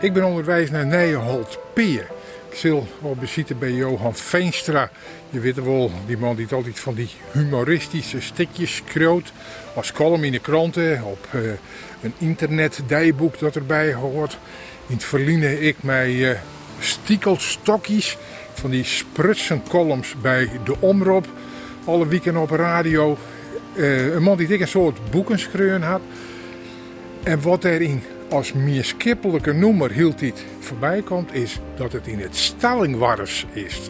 Ik ben onderwijs naar Nijenholt Peer. Ik zit op bezoek bij Johan Veenstra. Je weet wel, die man die altijd van die humoristische stukjes kroot. Als column in de kranten, op uh, een internetdijboek dat erbij hoort. In het verliezen ik mij uh, stiekelstokjes van die columns bij de Omroep. Alle weekenden op radio. Uh, een man die ik een soort boekenskreun had. En wat erin als meer skippelijke noemer hield hij voorbij komt, is dat het in het Stallingwars is.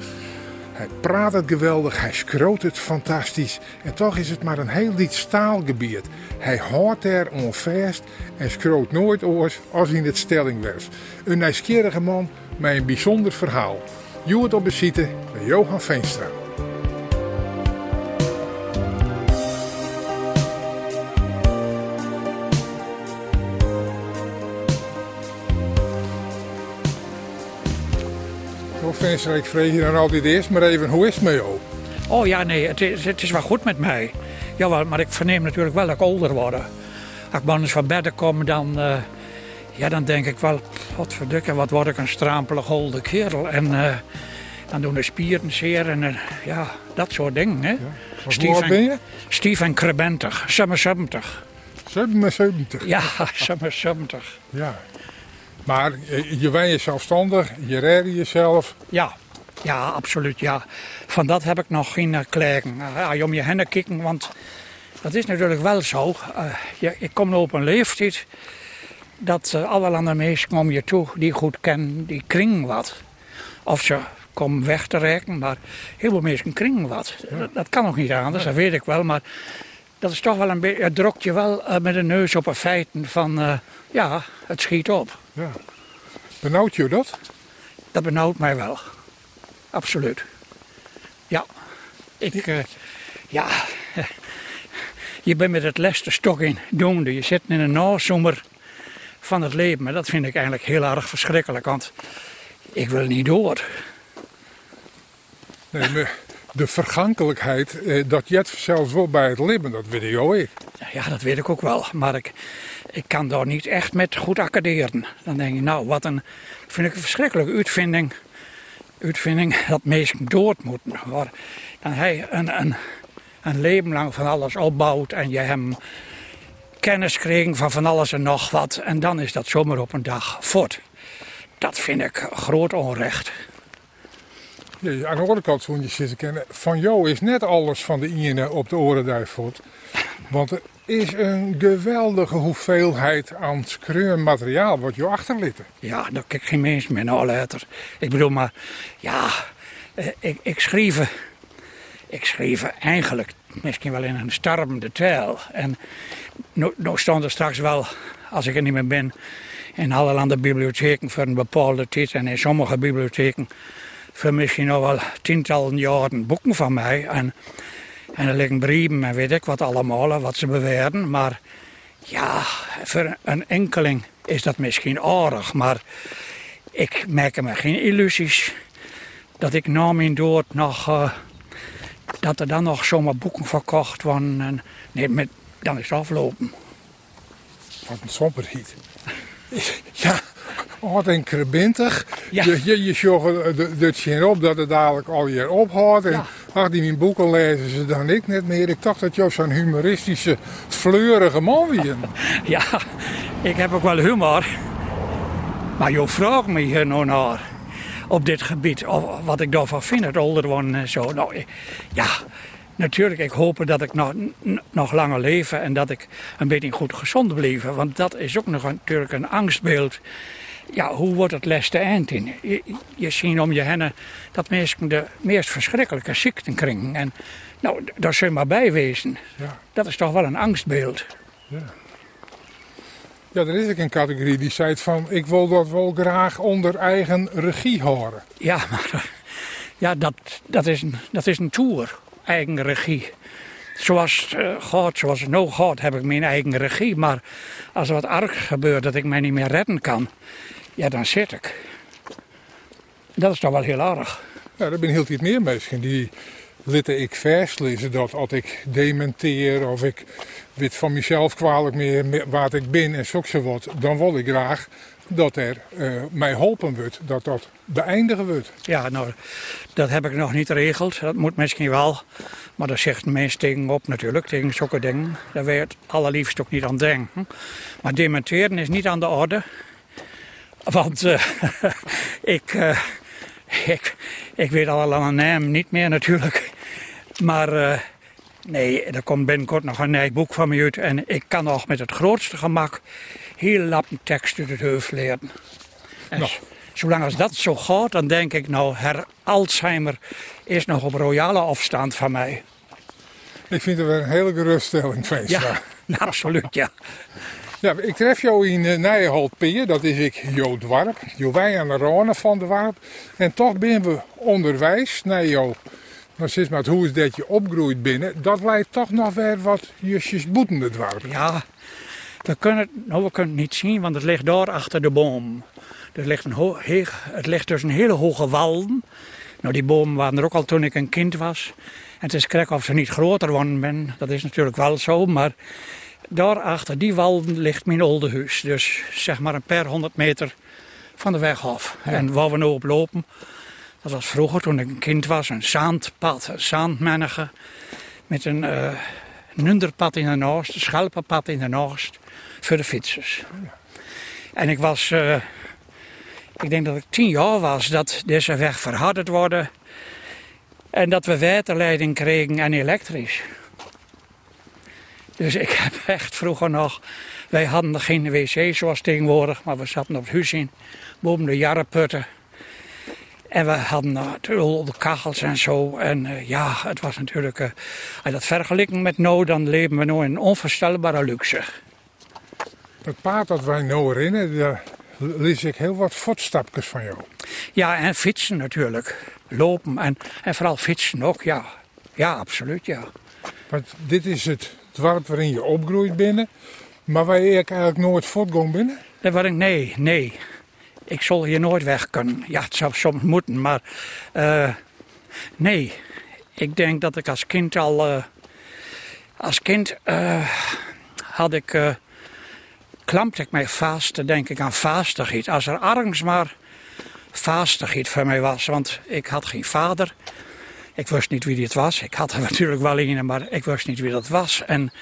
Hij praat het geweldig, hij schroot het fantastisch. En toch is het maar een heel liet staalgebied. Hij houdt er onvast en schroot nooit oors als in het Stellingwars. Een nieuwsgierige man met een bijzonder verhaal. Het op bezitten bij Johan Veenstra. Vincent, ik vrees je dan altijd eerst maar even, hoe is het met jou? Oh ja, nee, het is, het is wel goed met mij. Jawel, maar ik verneem natuurlijk wel dat ik ouder word. Als ik eens van bedden kom, dan, uh, ja, dan denk ik wel... Wat verdikken, wat word ik een strampelig oude kerel. En uh, dan doen de spieren zeer en uh, ja, dat soort dingen. Hè. Ja. Hoe ben je? Steven Krebentig, 77. 77? Ja, 77. Ja. Maar je bent je zelfstandig, je redde jezelf. Ja, ja, absoluut. Ja. Van dat heb ik nog geen klagen. Uh, om je heen kijken, want dat is natuurlijk wel zo. Uh, je, ik kom nu op een leeftijd dat uh, alle andere mensen om je toe die goed kennen, die kringen wat. Of ze komen weg te reiken, maar heel veel mensen kringen wat. Ja. Dat, dat, kan nog niet anders, dat weet ik wel. Maar dat is toch wel een beetje, het drokt je wel met de neus op een feiten van, ja, het schiet op. Ja. Benauwt je dat? Dat benauwt mij wel. Absoluut. Ja. Ik, uh, ja. Je bent met het leste stok in doende. Je zit in een nazomer van het leven. Maar dat vind ik eigenlijk heel erg verschrikkelijk. Want ik wil niet door. Nee, maar de vergankelijkheid, eh, dat jet zelfs wel bij het leven, dat weet ik. Ja, dat weet ik ook wel. Maar ik, ik kan daar niet echt met goed accorderen. Dan denk ik, nou, wat een, vind ik een verschrikkelijke uitvinding. Uitvinding dat mensen dood moeten. Waar dan hij een, een, een leven lang van alles opbouwt en je hem kennis kreeg van van alles en nog wat. En dan is dat zomaar op een dag voort. Dat vind ik groot onrecht. Ja, aan de andere kant moet je zitten kennen. Van jou is net alles van de ene op de orenduif voort. Want er is een geweldige hoeveelheid aan materiaal wat je achterliet. Ja, daar kijk geen mens meer naar later. Ik bedoel maar, ja, ik, ik schreef, ik schreef eigenlijk misschien wel in een starmende taal. En nu, nu stond er straks wel, als ik er niet meer ben, in allerlei bibliotheken voor een bepaalde tijd. En in sommige bibliotheken voor misschien nog wel tientallen jaren boeken van mij. En, en er liggen brieven en weet ik wat allemaal, wat ze beweren. Maar ja, voor een enkeling is dat misschien aardig. Maar ik maak me geen illusies dat ik na mijn dood nog... Uh, dat er dan nog zomaar boeken verkocht worden. En, nee, met, dan is het afgelopen. Wat een somberheid. ja, wat een krabintig. Ja. Je, je, je zorgt er op dat het dadelijk alweer ophoudt. En ach, die mijn boeken lezen ze dan ik net meer. Ik dacht dat je zo'n humoristische, fleurige man was. ja, ik heb ook wel humor. Maar je vraagt me hier nou naar op dit gebied. Of wat ik daarvan vind, het ouder worden en zo. Nou, ja, natuurlijk, ik hoop dat ik nog, nog langer leef en dat ik een beetje goed gezond blijf. Want dat is ook nog natuurlijk een angstbeeld. Ja, hoe wordt het les te eind in? Je, je ziet om je heen dat mensen de meest verschrikkelijke ziekten krijgen. En nou, daar je maar bij wezen. Ja. Dat is toch wel een angstbeeld. Ja. Ja, er is ook een categorie die zei van ik wil dat wel graag onder eigen regie horen. Ja, maar ja, dat, dat, is een, dat is een tour, eigen regie. Zoals uh, gaat, zoals nou gaat, heb ik mijn eigen regie. Maar als er wat erg gebeurt dat ik mij niet meer redden kan, ja, dan zit ik. Dat is toch wel heel erg. Ja, dat ben heel iets meer mensen die litten ik lezen dat als ik dementeer of ik weet van mezelf kwalijk meer wat ik ben en zo wat, dan wil ik graag dat er uh, mij helpen wordt, dat dat beëindigen wordt. Ja, nou, dat heb ik nog niet geregeld. Dat moet misschien wel. Maar daar zegt meeste tegen op natuurlijk, tegen zulke dingen. Daar wil je het allerliefst ook niet aan denken. Maar dementeren is niet aan de orde. Want uh, ik, uh, ik, ik weet al naam niet meer natuurlijk. Maar uh, nee, er komt binnenkort nog een nieuw boek van me uit. En ik kan nog met het grootste gemak heel lappen tekst uit het hoofd leren. En nou. zolang als dat zo gaat, dan denk ik nou, her Alzheimer is nog op royale afstand van mij. Ik vind het wel een hele geruststelling, Veenstra. Ja, absoluut, ja. Ja, ik tref jou in uh, Nijenholt dat is ik Jo Dwarp. Jo wij aan de Rone van de Warp. En toch ben we onderwijs naar jou. Sinds maar hoe is dat je opgroeit binnen, dat lijkt toch nog weer wat jusjes boetende dwarp. Ja, we kunnen, nou, we kunnen het niet zien, want het ligt daar achter de boom. Er ligt een het ligt dus een hele hoge wal. Nou, die bomen waren er ook al toen ik een kind was. En het is krek of ze niet groter worden ben. Dat is natuurlijk wel zo, maar daar achter die wal ligt mijn oude huis. Dus zeg maar een paar honderd meter van de weg af. En waar we nu op lopen, dat was vroeger toen ik een kind was, een zandpad, een zandmennige. Met een uh, nunderpad in de naast, een schelpenpad in de naast voor de fietsers. En ik was, uh, ik denk dat ik tien jaar was, dat deze weg verharderd worden. En dat we waterleiding kregen en elektrisch. Dus ik heb echt vroeger nog, wij hadden geen wc zoals tegenwoordig, maar we zaten op het huis in, boven de jarreputten. En we hadden de kachels en zo. En uh, ja, het was natuurlijk, uh, als dat vergelijken met nu, dan leven we nu in onvoorstelbare luxe. Het paard dat wij nu herinneren, daar lees ik heel wat voetstapjes van jou. Ja, en fietsen natuurlijk. Lopen en, en vooral fietsen ook, ja. Ja, absoluut, ja. Want dit is het dorp waarin je opgroeit binnen, maar waar je eigenlijk nooit voortgang binnen? Daar ik, nee, nee. Ik zal hier nooit weg kunnen. Ja, het zou soms moeten, maar uh, nee. Ik denk dat ik als kind al, uh, als kind uh, had ik klampte ik mij vast, denk ik aan vastigheid. Als er ergens maar vastigheid voor mij was, want ik had geen vader. Ik wist niet wie dit was. Ik had er natuurlijk wel een, maar ik wist niet wie dat was. En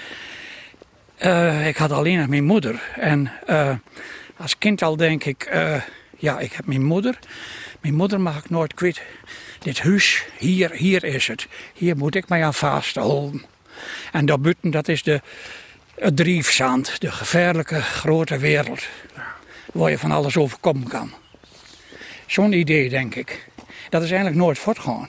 uh, ik had alleen mijn moeder. En uh, als kind al denk ik, uh, ja, ik heb mijn moeder. Mijn moeder mag ik nooit kwijt. Dit huis, hier, hier is het. Hier moet ik mij aan vasthouden. En dat buiten, dat is de, het driefzand, de gevaarlijke grote wereld. Waar je van alles overkomen kan. Zo'n idee, denk ik. Dat is eigenlijk nooit voortgegaan.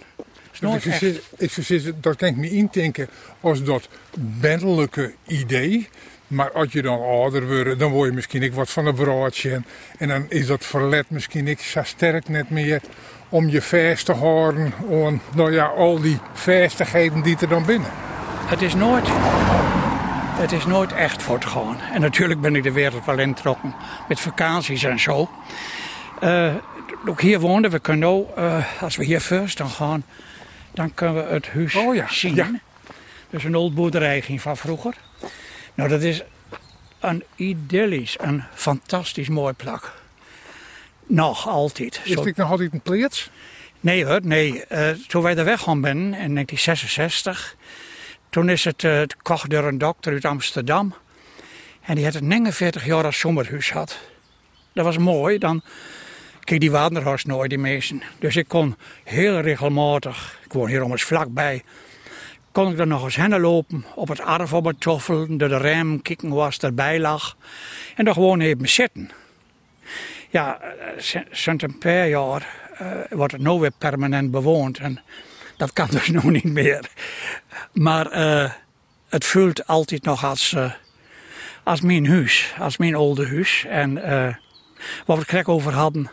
Nooit ik, ik dat kan ik me indenken als dat bendelijke idee. Maar als je dan ouder wordt, dan word je misschien ik wat van een broodje. En, en dan is dat verlet misschien ik zo sterk net meer om je vast te houden. Om nou ja, al die vestigheden die er dan binnen. Het is nooit het is nooit echt voortgegaan. En natuurlijk ben ik de wereld wel introkken met vakanties en zo. Uh, ook hier woonden we kunnen ook, uh, als we hier first dan gaan, dan kunnen we het huis oh ja, zien. Ja. Dus een oud boerderij ging van vroeger. Nou, dat is een idyllisch, een fantastisch mooi plak. Nog altijd. Is dit nog altijd een pleets? Nee hoor, nee. Uh, toen wij er weggaan ben in 1966, toen is het, uh, gekocht door een dokter uit Amsterdam. En die had het 49 jaar als zomerhuis had. Dat was mooi. Dan kreeg die Waderhorst nooit, die meesten. Dus ik kon heel regelmatig, ik woon hier om eens vlakbij, kon ik er nog eens heen lopen, op het arf op het toffel, door de rem kijken was erbij lag. En dan gewoon even zitten. Ja, eh, sinds een paar jaar uh, wordt het nu weer permanent bewoond. En dat kan dus nog niet meer. Maar uh, het voelt altijd nog als, als mijn huis, als mijn oude huis. En wat we het krek over hadden,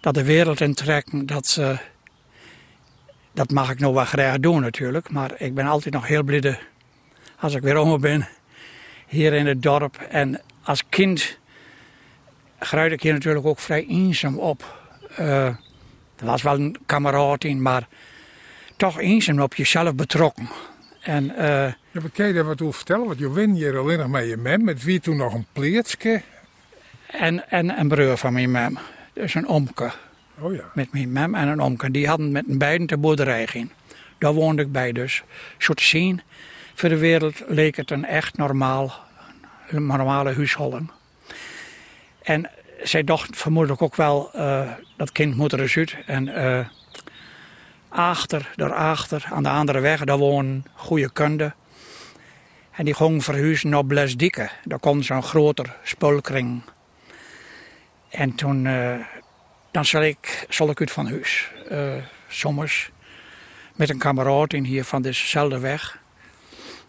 dat de wereld in trekken, dat, uh, dat mag ik nog wel graag doen natuurlijk. Maar ik ben altijd nog heel blij als ik weer om ben hier in het dorp. En als kind gruide ik hier natuurlijk ook vrij eenzaam op. Uh, er was wel een kameraad in, maar toch eenzaam op jezelf betrokken. En, uh, ja, wat kan je daar wat over vertellen? Want je win hier alleen nog met je mem, met wie toen nog een pleertje. En, en een broer van mijn mem, dus een omke. Oh ja. Met mijn mem en een omke. Die hadden met een beiden de boerderij ging. Daar woonde ik bij dus. Zo te zien, voor de wereld leek het een echt normaal, een normale huishouding. En zij dacht vermoedelijk ook wel, uh, dat kind moet er eens uit. En uh, achter, daarachter, aan de andere weg, daar wonen goede kunde. En die ging verhuizen naar Blesdieke. Daar kon zo'n groter spulkring. En toen, uh, dan zal ik, zal ik van huis. Uh, met een kameraad in hier van dezelfde weg.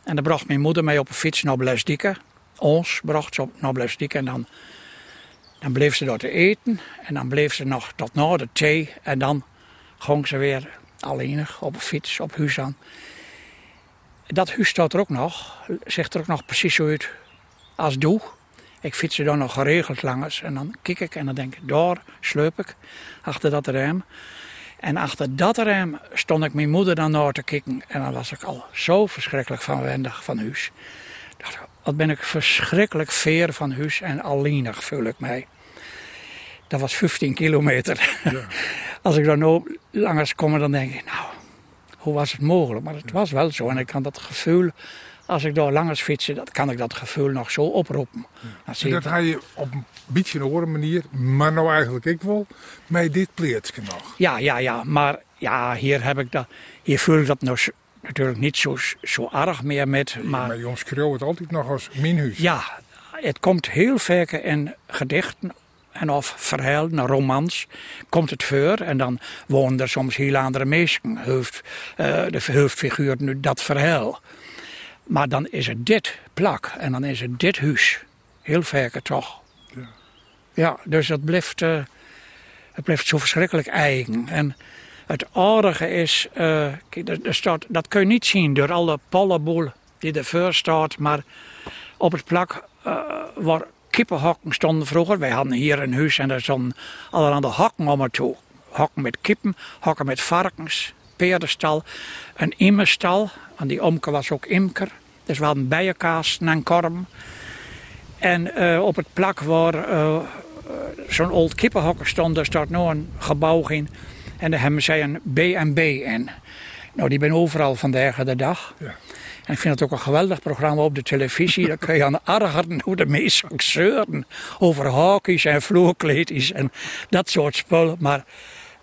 En dan bracht mijn moeder mij op een fiets naar Blesdieke. Ons bracht ze op naar en dan, dan bleef ze daar te eten. En dan bleef ze nog tot na de thee. En dan ging ze weer alleenig op een fiets op huis aan. Dat huis staat er ook nog, zegt er ook nog precies zo uit als doe. Ik fiets er dan nog geregeld langs en dan kijk ik en dan denk ik, daar sleup ik achter dat rem. En achter dat rem stond ik mijn moeder dan naar te kijken. En dan was ik al zo verschrikkelijk van wendig van huis. Dacht, wat ben ik verschrikkelijk veer van huis en alleenig voel ik mij. Dat was 15 kilometer. Ja. Als ik daar nou langs kom, dan denk ik, nou, hoe was het mogelijk? Maar het was wel zo. En ik kan dat gevoel, als ik daar langs fietsen, dat kan ik dat gevoel nog zo oproepen. Ja. dat ga je op een beetje een andere manier, maar nou eigenlijk ik wel, met dit pleertje nog. Ja, ja, ja. Maar ja, hier heb ik dat, hier voel ik dat nog natuurlijk niet zo, zo erg meer met. Maar, maar jongens het altijd nog als minhuis. Ja, het komt heel vaak in gedichten en of verhalen, romans, komt het voor. En dan wonen er soms heel andere mensen, hoofd, uh, de hoofdfiguur, nu dat verhaal. Maar dan is het dit plak en dan is het dit huis. Heel vaak toch. Ja. ja, dus dat blijft, uh, het blijft zo verschrikkelijk eigen. En het aardige is, uh, staat, dat kun je niet zien door alle pollenboel die ervoor staat, maar op het plak uh, waar kippenhokken stonden vroeger. Wij hadden hier een huis en er stonden allerhande hokken om het toe. Hokken met kippen, hokken met varkens, een immerstal. Want die omke was ook imker. Dus we hadden bijenkaas en korm. En uh, op het plak waar uh, zo'n oud kippenhokken stond, daar staat nu een gebouw in. En daar hebben zij een B&B in. Nou, die ben overal vandaag de dag. Ja. En ik vind het ook een geweldig programma op de televisie. Dan kun je aan argeren hoe de meeste zeuren over hockey's en vloerkleedjes en dat soort spullen. Maar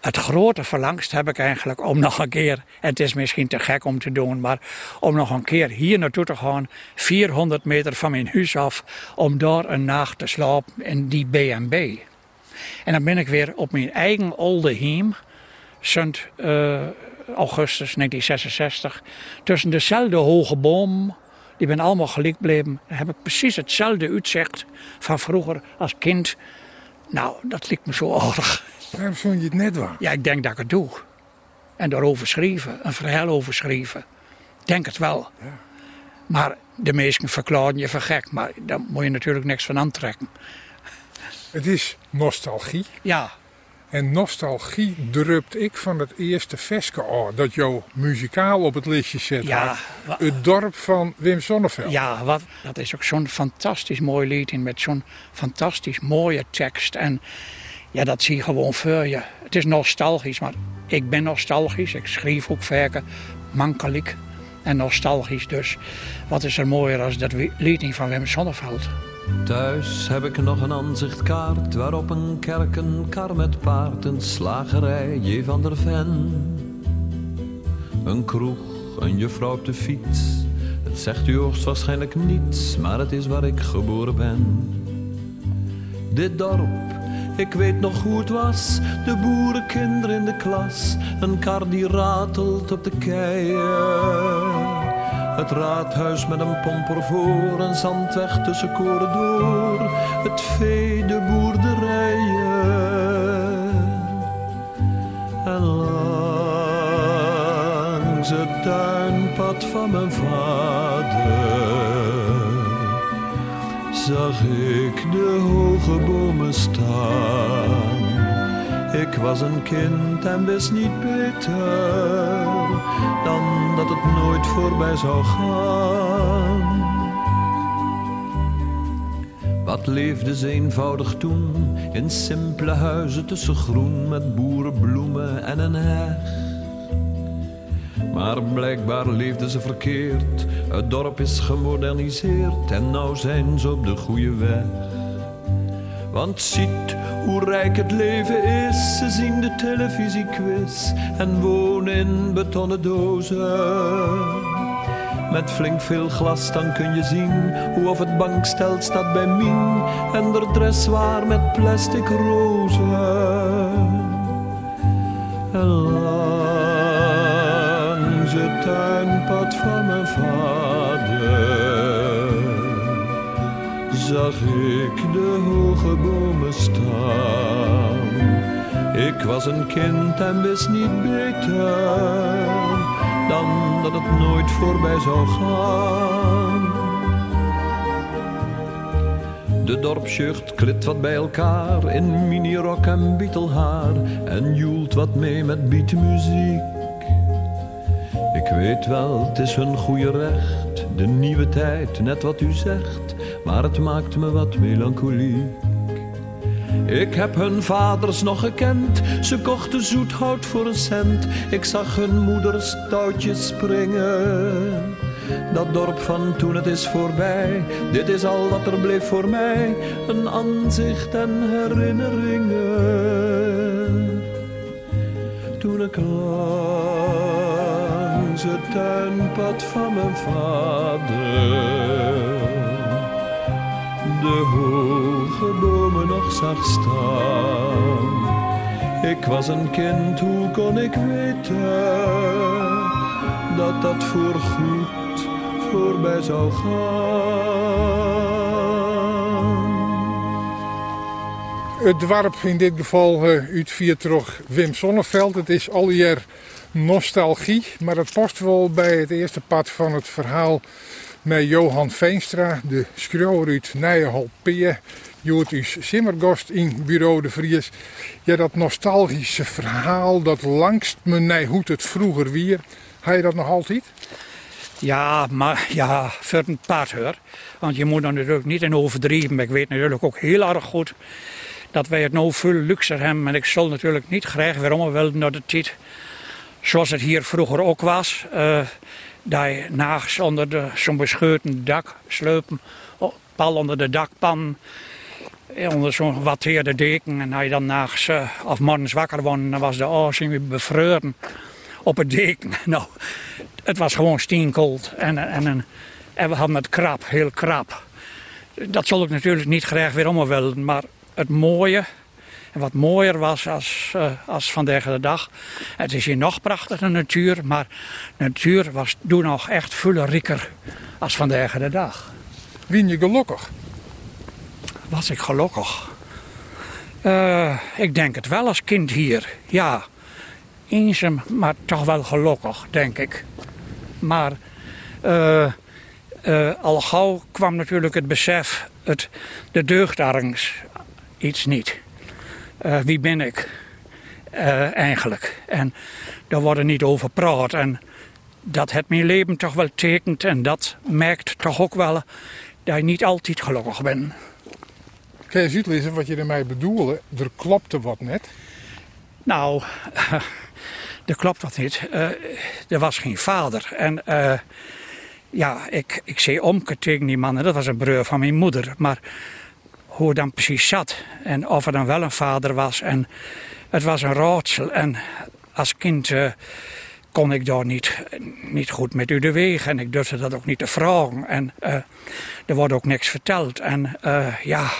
het grote verlangst heb ik eigenlijk om nog een keer, en het is misschien te gek om te doen, maar om nog een keer hier naartoe te gaan, 400 meter van mijn huis af, om daar een nacht te slapen in die B&B. En dan ben ik weer op mijn eigen oude heem, Sint, uh, augustus 1966. Tussen dezelfde hoge boom, die ben allemaal gelijk gebleven. Heb ik precies hetzelfde uitzicht van vroeger als kind. Nou, dat lijkt me zo aardig. Waarom vond je het net waar? Ja, ik denk dat ik het doe. En daarover schrijven, een verhaal over schrijven. Denk het wel. Ja. Maar de meesten verklaren je voor gek, maar daar moet je natuurlijk niks van aantrekken. Het is nostalgie. Ja. En nostalgie drupt ik van het eerste veske aan dat jou muzikaal op het listje zet. Ja, het dorp van Wim Sonneveld. Ja, wat, dat is ook zo'n fantastisch mooi lied in met zo'n fantastisch mooie tekst. En ja, dat zie je gewoon voor je. Het is nostalgisch, maar ik ben nostalgisch. Ik schreef ook vaker mankelijk en nostalgisch. Dus wat is er mooier als dat lied van Wim Sonneveld? Thuis heb ik nog een aanzichtkaart waarop een kerk, een kar met paard, een slagerij, J. van der Ven. Een kroeg, een juffrouw op de fiets. Het zegt u hoogstwaarschijnlijk niets, maar het is waar ik geboren ben. Dit dorp, ik weet nog hoe het was, de boerenkinderen in de klas, een kar die ratelt op de keien. Het raadhuis met een pomper voor, een zandweg tussen koren door. Het vee, de boerderijen. En langs het tuinpad van mijn vader zag ik de hoge bomen staan. Ik was een kind en wist niet beter dan dat het nooit voorbij zou gaan. Wat leefde ze eenvoudig toen in simpele huizen tussen groen met boerenbloemen en een heg. Maar blijkbaar leefden ze verkeerd. Het dorp is gemoderniseerd en nou zijn ze op de goede weg. Want ziet hoe rijk het leven is. Ze zien de televisiequiz en wonen in betonnen dozen. Met flink veel glas dan kun je zien hoe of het bankstel staat bij Mien en de dress waar met plastic rozen. Zag ik de hoge bomen staan. Ik was een kind en wist niet beter dan dat het nooit voorbij zou gaan. De dorpsjucht klit wat bij elkaar in minirok en bietelhaar en joelt wat mee met beatmuziek. Ik weet wel, het is hun goede recht, de nieuwe tijd, net wat u zegt, maar het maakt me wat melancholiek. Ik heb hun vaders nog gekend, ze kochten zoethout voor een cent. Ik zag hun moeders touwtjes springen. Dat dorp van toen het is voorbij, dit is al wat er bleef voor mij. Een aanzicht en herinneringen. Toen ik langs het tuinpad van mijn vader de hoge bomen nog zag staan. Ik was een kind, hoe kon ik weten dat dat voorgoed voorbij zou gaan? Het dorp in dit geval uh, uit Viertrog Wim Sonneveld. Het is alweer nostalgie, maar het past wel bij het eerste pad van het verhaal met Johan Veenstra, de schreeuwer uit Nijenholpeer. Joortus Simmergost in Bureau de Vries. Ja, dat nostalgische verhaal, dat langst me hoe het vroeger weer. Ga je dat nog altijd? Ja, maar ja, voor een paard hoor. Want je moet dan natuurlijk niet in overdrijven. Maar ik weet natuurlijk ook heel erg goed dat wij het nou veel luxer hebben. En ik zal natuurlijk niet graag weer willen naar de tijd zoals het hier vroeger ook was. Uh, je nachts onder zo'n bescheuten dak sleupen, pal onder de dakpan, onder zo'n watteerde deken. En als je dan nachts uh, of morgens wakker wordt, dan was de oorzing weer op het deken. Nou, het was gewoon steenkoud en, en, en we hadden het krap, heel krap. Dat zal ik natuurlijk niet graag weer om willen, maar het mooie wat mooier was als, uh, als vandaag de dag. Het is hier nog prachtiger natuur, maar de natuur was toen nog echt veel rieker als vandaag de dag. Wien je gelukkig? Was ik gelukkig? Uh, ik denk het wel als kind hier, ja. Eenzaam, maar toch wel gelukkig, denk ik. Maar uh, al gauw kwam natuurlijk het besef, het, de deugdarings, iets niet. Uh, wie ben ik uh, eigenlijk? En daar wordt er niet over praat. En dat het mijn leven toch wel tekent. En dat merkt toch ook wel dat je niet altijd gelukkig bent. Kun je uitlezen wat je ermee bedoelde? Er klopte wat net. Nou, uh, er klopt wat niet. er was geen vader. En ja, ik, ik zei omke tegen die man. En dat was een broer van mijn moeder. Maar hoe het dan precies zat. En of er dan wel een vader was. En het was een raadsel. En als kind uh, kon ik daar niet, niet goed met u de weg. En ik durfde dat ook niet te vragen. En uh, er wordt ook niks verteld. En uh, ja,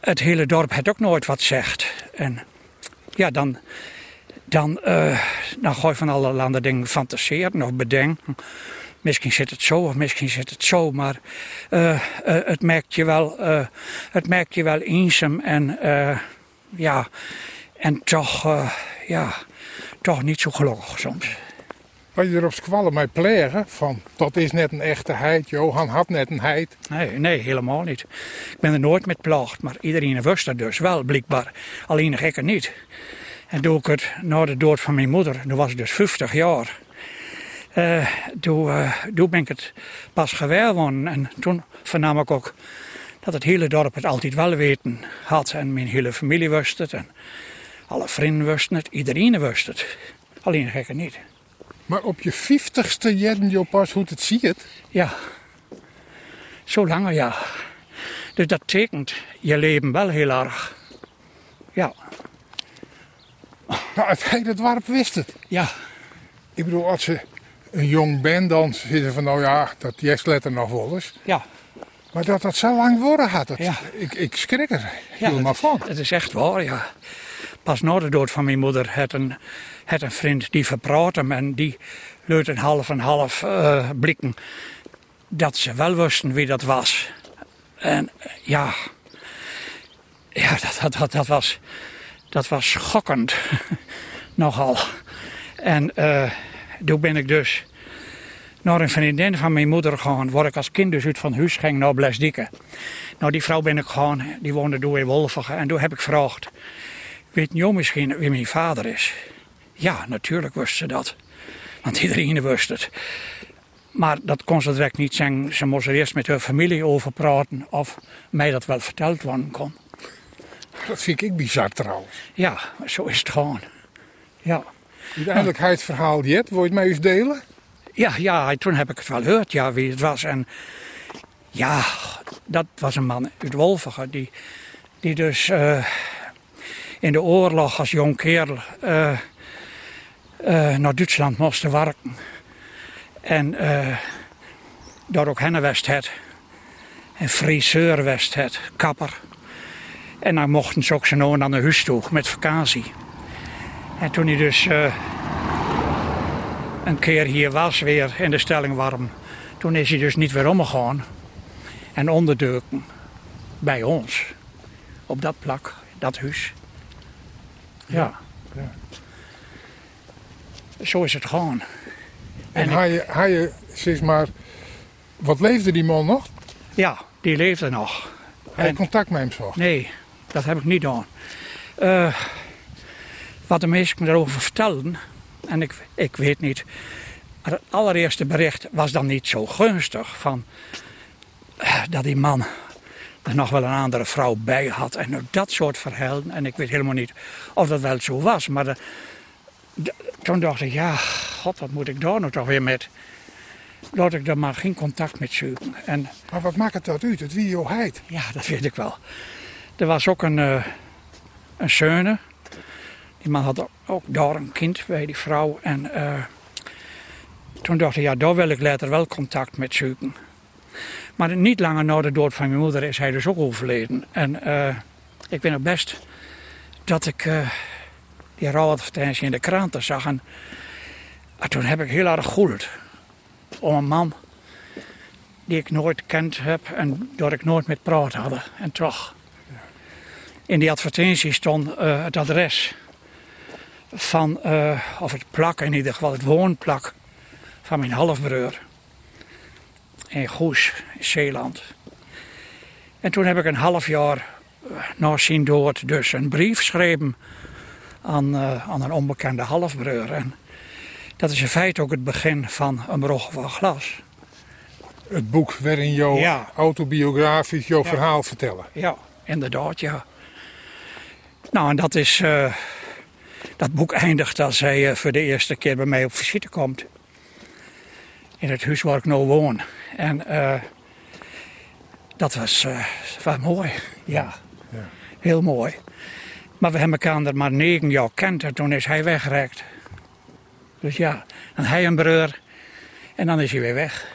het hele dorp had ook nooit wat zegt. En ja, dan, dan, dan ga je van allerlei dingen fantaseren of bedenken. Misschien zit het zo of misschien zit het zo, maar eh, eh, het, merkt je wel, eh, het merkt je wel eenzaam en ja, en toch, ja, toch niet zo gelukkig soms. Wat je erop squallen mij plegen van dat is net een echte heid, Johan had net een heid. Nee, nee, helemaal niet. Ik ben er nooit met plaagd, maar iedereen wist dat dus wel, blijkbaar. Alleen ik er niet. En toen ik het na de dood van mijn moeder, toen was ik dus 50 jaar. Eh, toen, eh, toen ben ik het pas geworden. En toen vernam ik ook dat het hele dorp het altijd wel weten had. En mijn hele familie wist het. En alle vrienden wisten het. Iedereen wist het. Alleen ik er niet. Maar op je vijftigste jeden je pas hoe het ziet. Ja, zo langer ja. Dus dat tekent je leven wel heel erg. Ja, Nou, het hele dorp wist het. ja, Ik bedoel, als ze een jong bent, dan zitten van nou ja, dat jest letter nog wel eens. ja. Maar dat dat zo lang worden had, het, Ja. ik, ik schrik er ja helemaal van. Het is echt waar, ja. Pas na de dood van mijn moeder had een, had een vriend die verpraat hem en die leut een half en half eh, blikken dat ze wel wisten wie dat was. En ja, ja dat, dat, dat, dat, was, dat was schokkend. Nogal. En eh, toen ben ik dus naar een vriendin van mijn moeder gegaan, waar ik als kind dus uit van huis ging naar Blesdieke. Nou, die vrouw ben ik gegaan, die woonde door in Wolvige. En toen heb ik gevraagd, weet je misschien wie mijn vader is? Ja, natuurlijk wist ze dat. Want iedereen wist het. Maar dat kon ze direct niet zeggen. Ze moest er eerst met haar familie over praten of mij dat wel verteld worden kon. Dat vind ik bizar trouwens. Ja, zo is het gewoon. Ja. Uiteindelijk hij het verhaal jet, wil je het mij eens delen? Ja, ja, toen heb ik het wel gehoord, ja, wie het was. En ja, dat was een man uit Wolvige, die, die dus eh, in de oorlog als jong kerel eh, eh, naar Duitsland moest werken. En daar ook hennenwest had. En friseur west had, kapper. En dan mochten ze ook zijn aan de huis toe met vakantie. En toen hij dus eh, een keer hier was weer in de stelling warm. Toen is hij dus niet weer omgegaan. En onderdeuken bij ons. Op dat plak, dat huis. Ja. ja. Zo is het gewoon. En, En hij, hij, zeg maar, wat leefde die man nog? Ja, die leefde nog. Hij En- contact met hem zocht. Nee, dat heb ik niet gedaan. Eh, wat de meesten me erover vertelden, en ik, ik weet niet. Het allereerste bericht was dan niet zo gunstig. Van, eh, dat die man er nog wel een andere vrouw bij had. En dat soort verhalen. En ik weet helemaal niet of dat wel zo was. Maar de- de- toen dacht ik, ja, god, wat moet ik daar nou toch weer met? Laat ik er maar geen contact met zoeken. En Maar wat maakt het dat uit? Het wie heid. ja, dat weet ik wel. Er was ook een, eh een zeune. Die man had ook daar een kind bij die vrouw. En eh, toen dacht ik, ja, daar wil ik later wel contact met zoeken. Maar niet langer na de dood van mijn moeder is hij dus ook overleden. En eh, ik weet nog best dat ik eh, die rouwadvertentie in de kranten zag. En toen heb ik heel erg gevoeld om een man die ik nooit kend heb en door ik nooit met praat hadden. En toch. In die advertentie stond het adres van, eh, of het plak in ieder geval, het woonplak van mijn halfbroer. In Goes, in Zeeland. En toen heb ik een half jaar eh, na zijn dood dus een brief geschreven aan, eh, aan een onbekende halfbroer. En dat is in feite ook het begin van een brug van glas. Het boek waarin jouw Ja. autobiografisch jouw Ja. verhaal vertellen. Ja, inderdaad, ja. Nou, en dat is. Dat boek eindigt als hij eh, voor de eerste keer bij mij op visite komt. In het huis waar ik nu woon. En eh, dat was, eh, was mooi, ja. Ja. Heel mooi. Maar we hebben elkaar er maar negen jaar kent en toen is hij weggerekt. Dus ja, dan hij een broer en dan is hij weer weg.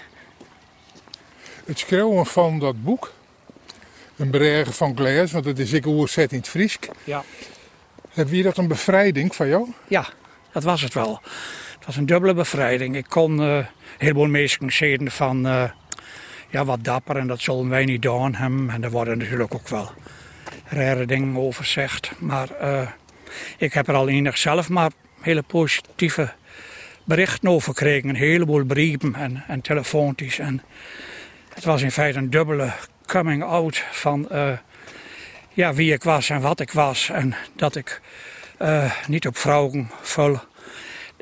Het schreeuwen van dat boek, een bergen van Glees, want het is ik oerzet in het Friesk. Ja. Heb je dat een bevrijding van jou? Ja, dat was het wel. Het was een dubbele bevrijding. Ik kon eh, een heleboel mensen zeggen van... eh, ja, wat dapper en dat zullen wij niet doen hebben. En er worden natuurlijk ook wel rare dingen over gezegd. Maar eh, ik heb er al enig zelf maar hele positieve berichten over gekregen. Een heleboel brieven en, en telefoontjes. En het was in feite een dubbele coming out van ja, wie ik was en wat ik was. En dat ik eh, niet op vrouwen vul.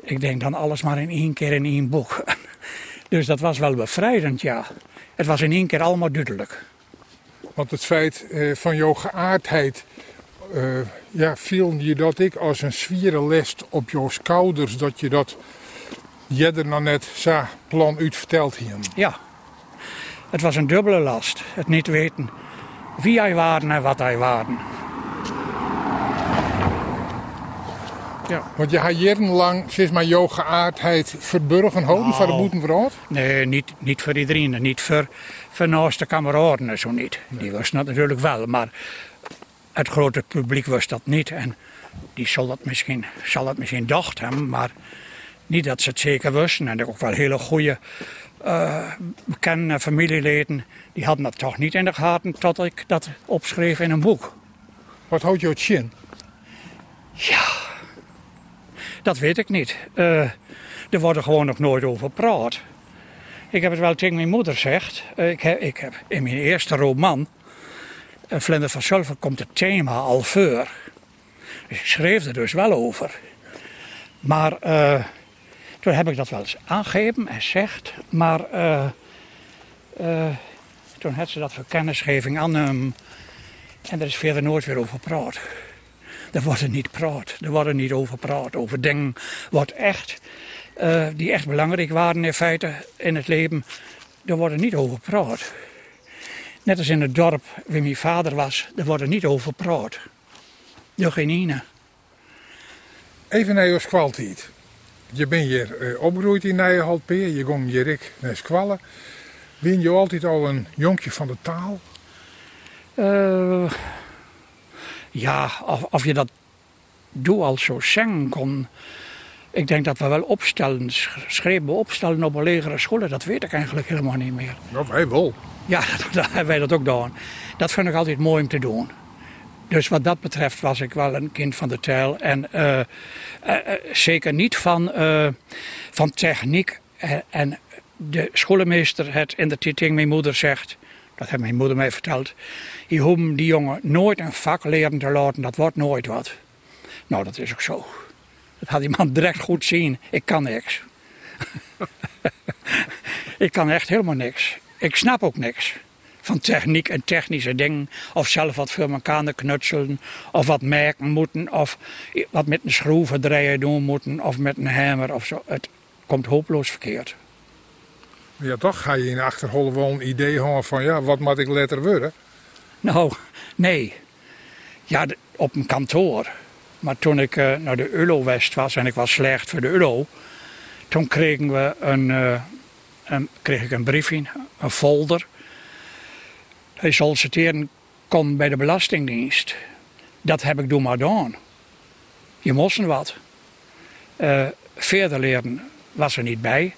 Ik denk dan alles maar in één keer in één boek. Dus dat was wel bevrijdend, ja. Het was in één keer allemaal duidelijk. Want het feit eh, van jouw geaardheid, eh, ja, viel je dat ik als een zwierenlest op jouw schouders, dat je dat jeder nou net zo plan uit verteld hier. Ja, het was een dubbele last. Het niet weten wie hij waren en wat hij waren. Ja. Want je had jarenlang, sinds maar jouw geaardheid verburgen houden van de Nou. boetenvrouw. Nee, niet, niet voor iedereen. Niet voor, voor naaste kameraden en zo niet. Die wisten dat natuurlijk wel, maar het grote publiek wist dat niet. En die zal dat misschien, zal dat misschien dacht hebben, maar niet dat ze het zeker wisten. En ook wel hele goede eh bekende familieleden, die hadden dat toch niet in de gaten tot ik dat opschreef in een boek. Wat houdt jou het chin? Dat weet ik niet. Eh, er wordt er gewoon nog nooit over gepraat. Ik heb het wel tegen mijn moeder gezegd. Eh, ik, heb, ik heb in mijn eerste roman, eh, Vlinder van Sulver, komt het thema al voor. Dus ik schreef er dus wel over. Maar eh, toen heb ik dat wel eens aangegeven en zegt. Maar eh, eh, toen had ze dat voor kennisgeving aan hem. En er is verder nooit weer over gepraat. Er wordt er niet praat. Er wordt er niet over praat. Over dingen wat echt, eh, die echt belangrijk waren in feite in het leven. Er wordt er niet over praat. Net als in het dorp waar mijn vader was. Er wordt er niet over praat. Er geen. Even naar jouw kwaliteit. Je bent hier eh, opgegroeid in Nijenhaltpeer. Je ging je rik naar Squallen. Je altijd al een jonkje van de taal? Eh, ja, of, of je dat doe al zo zingen kon. Ik denk dat we wel opstellen, sch- schreven opstellen op een legere scholen. Dat weet ik eigenlijk helemaal niet meer. Ja, wij wel. Ja, dat hebben wij dat ook gedaan. Dat vind ik altijd mooi om te doen. Dus wat dat betreft was ik wel een kind van de taal. En eh, eh, eh, zeker niet van, van techniek. En, de schoolmeester het in de titting mijn moeder zegt... Dat heeft mijn moeder mij verteld. Je hoeft die jongen nooit een vak leren te laten. Dat wordt nooit wat. Nou, dat is ook zo. Dat had die man direct goed zien. Ik kan niks. ik kan echt helemaal niks. Ik snap ook niks. Van techniek en technische dingen. Of zelf wat voor elkaar knutselen. Of wat merken moeten. Of wat met een schroevendraaier doen moeten. Of met een hamer of zo. Het komt hopeloos verkeerd. Ja, toch ga je in de wel een idee hebben van ja, wat moet ik later worden? Nou, nee. Ja, op een kantoor. Maar toen ik eh, naar de ULO West was en ik was slecht voor de ULO, toen kregen we een, eh, een, kreeg ik een briefje, een folder. Hij solliciteren kon bij de Belastingdienst. Dat heb ik doen maar gedaan. Je moest wat. Eh, verder leren was er niet bij.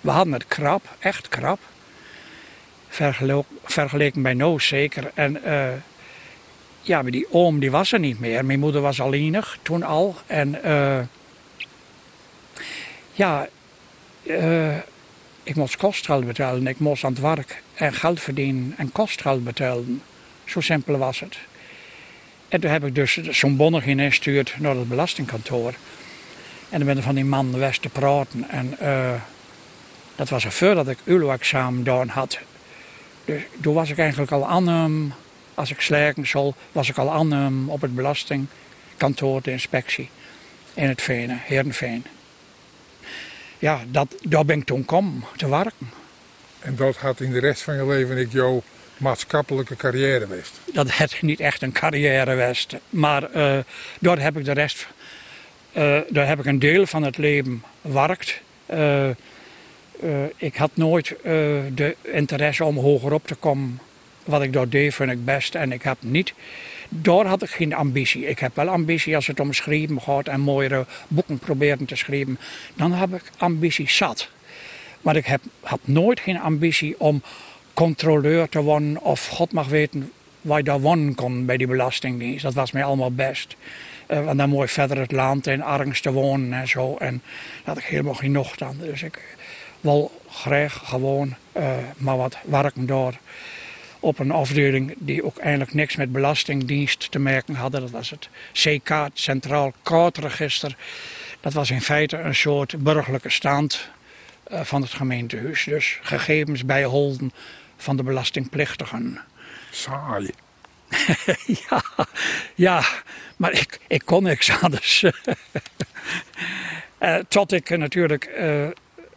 We hadden het krap, echt krap. Vergeleken bij nou zeker. En eh, ja, maar die oom die was er niet meer. Mijn moeder was alleenig toen al. En eh, ja, ik moest kostgeld betalen. Ik moest aan het werk en geld verdienen en kostgeld betalen. Zo simpel was het. En toen heb ik dus zo'n bonnig ingestuurd naar het belastingkantoor. En dan ben ik van die man west te praten. En eh, dat was er voordat ik ULO-examen gedaan had. Dus toen was ik eigenlijk al aan hem, als ik slijken zal, was ik al aan hem op het belastingkantoor, de inspectie in het Venen, Heerenveen. Ja, dat, daar ben ik toen kom te werken. En dat had in de rest van je leven ik jouw maatschappelijke carrière geweest. Dat het niet echt een carrière was. Maar eh, daar heb ik de rest, eh, daar heb ik een deel van het leven gewerkt. Eh, ik had nooit de interesse om hoger op te komen. Wat ik daar deed, vind ik best. En ik heb niet daar had ik geen ambitie. Ik heb wel ambitie als het om schrijven gaat en mooiere boeken proberen te schrijven. Dan heb ik ambitie zat. Maar ik heb, had nooit geen ambitie om controleur te worden of God mag weten waar je daar wonen kon bij die belastingdienst. Dat was mij allemaal best. Uh, want dan mooi verder het land in arms te wonen en zo. En dat had ik helemaal genoeg dan. Dus ik wil graag gewoon uh, maar wat werken door op een afdeling die ook eigenlijk niks met belastingdienst te maken had. Dat was het CK, Centraal Kaartregister. Dat was in feite een soort burgerlijke stand van het gemeentehuis. Dus gegevens bijholden van de belastingplichtigen. Saai. ja, ja, maar ik, ik kon niks anders. uh, tot ik natuurlijk, uh,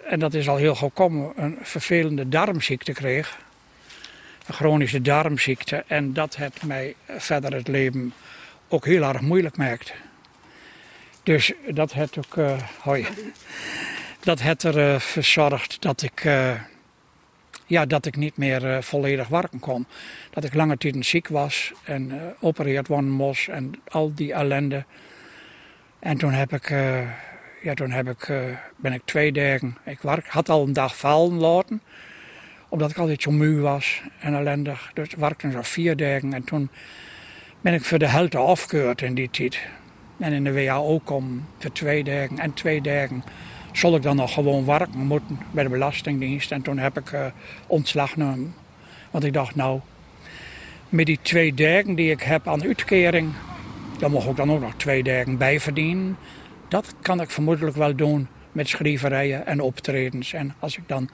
en dat is al heel gekomen, een vervelende darmziekte kreeg. Een chronische darmziekte. En dat het mij verder het leven ook heel erg moeilijk maakt. Dus dat heeft ook, uh, hoi, dat heeft er verzorgd dat ik ja, dat ik niet meer uh, volledig werken kon. Dat ik lange tijd ziek was en opereerd worden moest en al die ellende. En toen heb ik, ja, toen heb ik, ben ik twee dagen, ik werk, had al een dag vallen laten. Omdat ik altijd zo moe was en ellendig. Dus ik werkte zo vier dagen en toen ben ik voor de helft afgekeurd in die tijd. En in de WHO kom voor twee dagen en twee dagen zal ik dan nog gewoon werken moeten bij de Belastingdienst. En toen heb ik uh, ontslag genomen. Want ik dacht, nou, met die twee dagen die ik heb aan uitkering, dan mag ik dan ook nog twee dagen bijverdienen. Dat kan ik vermoedelijk wel doen met schrijverijen en optredens. En als ik dan,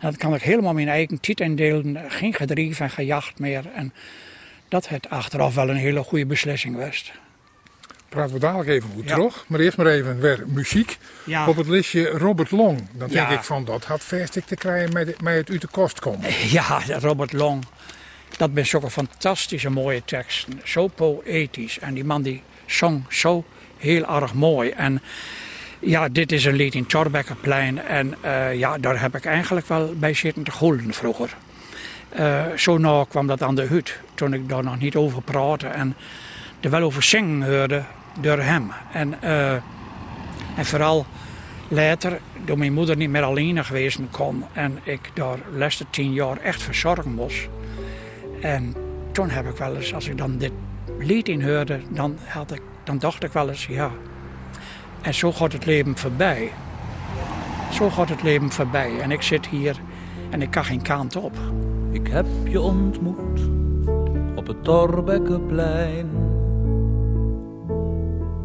dan kan ik helemaal mijn eigen tijd indelen, geen gedrief en gejacht meer. En dat het achteraf wel een hele goede beslissing was praten we dadelijk even goed ja. terug. Maar eerst maar even weer muziek. Ja. Op het listje Robert Long. Dan denk ik van dat had verstik te krijgen met, met het uit de kost komen. Ja, Robert Long. Dat zijn zulke fantastische mooie teksten. Zo poëtisch. En die man die zong zo heel erg mooi. En ja, dit is een lied in Torbekkenplein. En uh, ja, daar heb ik eigenlijk wel bij zitten te goelen vroeger. Uh, zo nou kwam dat aan de hut. Toen ik daar nog niet over praatte. En er wel over zingen hoorde door hem. En, uh, en vooral later, door mijn moeder niet meer alleen geweest kon en ik daar de laatste tien jaar echt verzorgen moest. En toen heb ik wel eens, als ik dan dit lied in hoorde, dan, had ik, dan dacht ik wel eens, ja. En zo gaat het leven voorbij. Zo gaat het leven voorbij. En ik zit hier en ik kan geen kant op. Ik heb je ontmoet op het Torbekkenplein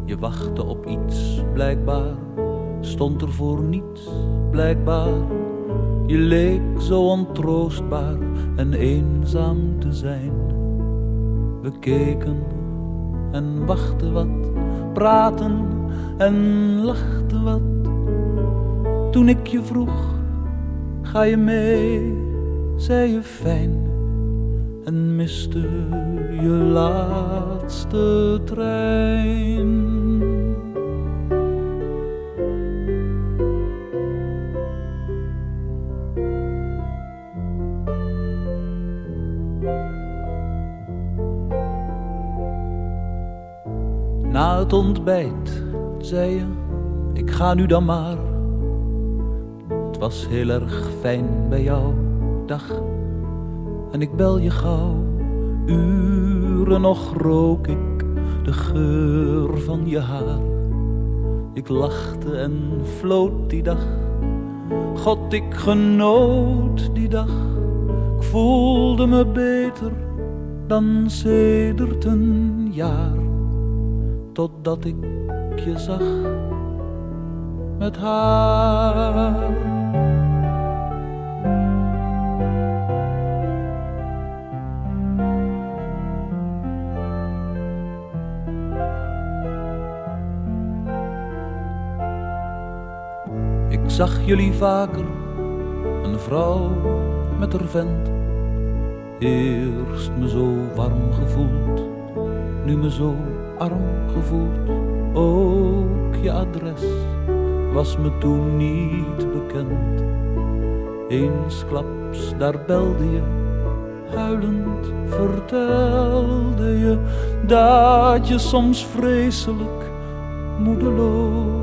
je wachtte op iets, blijkbaar. Stond er voor niets, blijkbaar. Je leek zo ontroostbaar en eenzaam te zijn. We keken en wachten wat, praten en lachten wat. Toen ik je vroeg, ga je mee, zei je fijn en miste je laatste trein. Na het ontbijt zei je, ik ga nu dan maar. Het was heel erg fijn bij jou, dag en ik bel je gauw. Uren nog rook ik de geur van je haar. Ik lachte en floot die dag. God, ik genoot die dag. Ik voelde me beter dan sedert een jaar. Totdat ik je zag met haar. Zag jullie vaker, een vrouw met haar vent. Eerst me zo warm gevoeld, nu me zo arm gevoeld. Ook je adres was me toen niet bekend. Eensklaps daar belde je huilend vertelde je dat je soms vreselijk moedeloos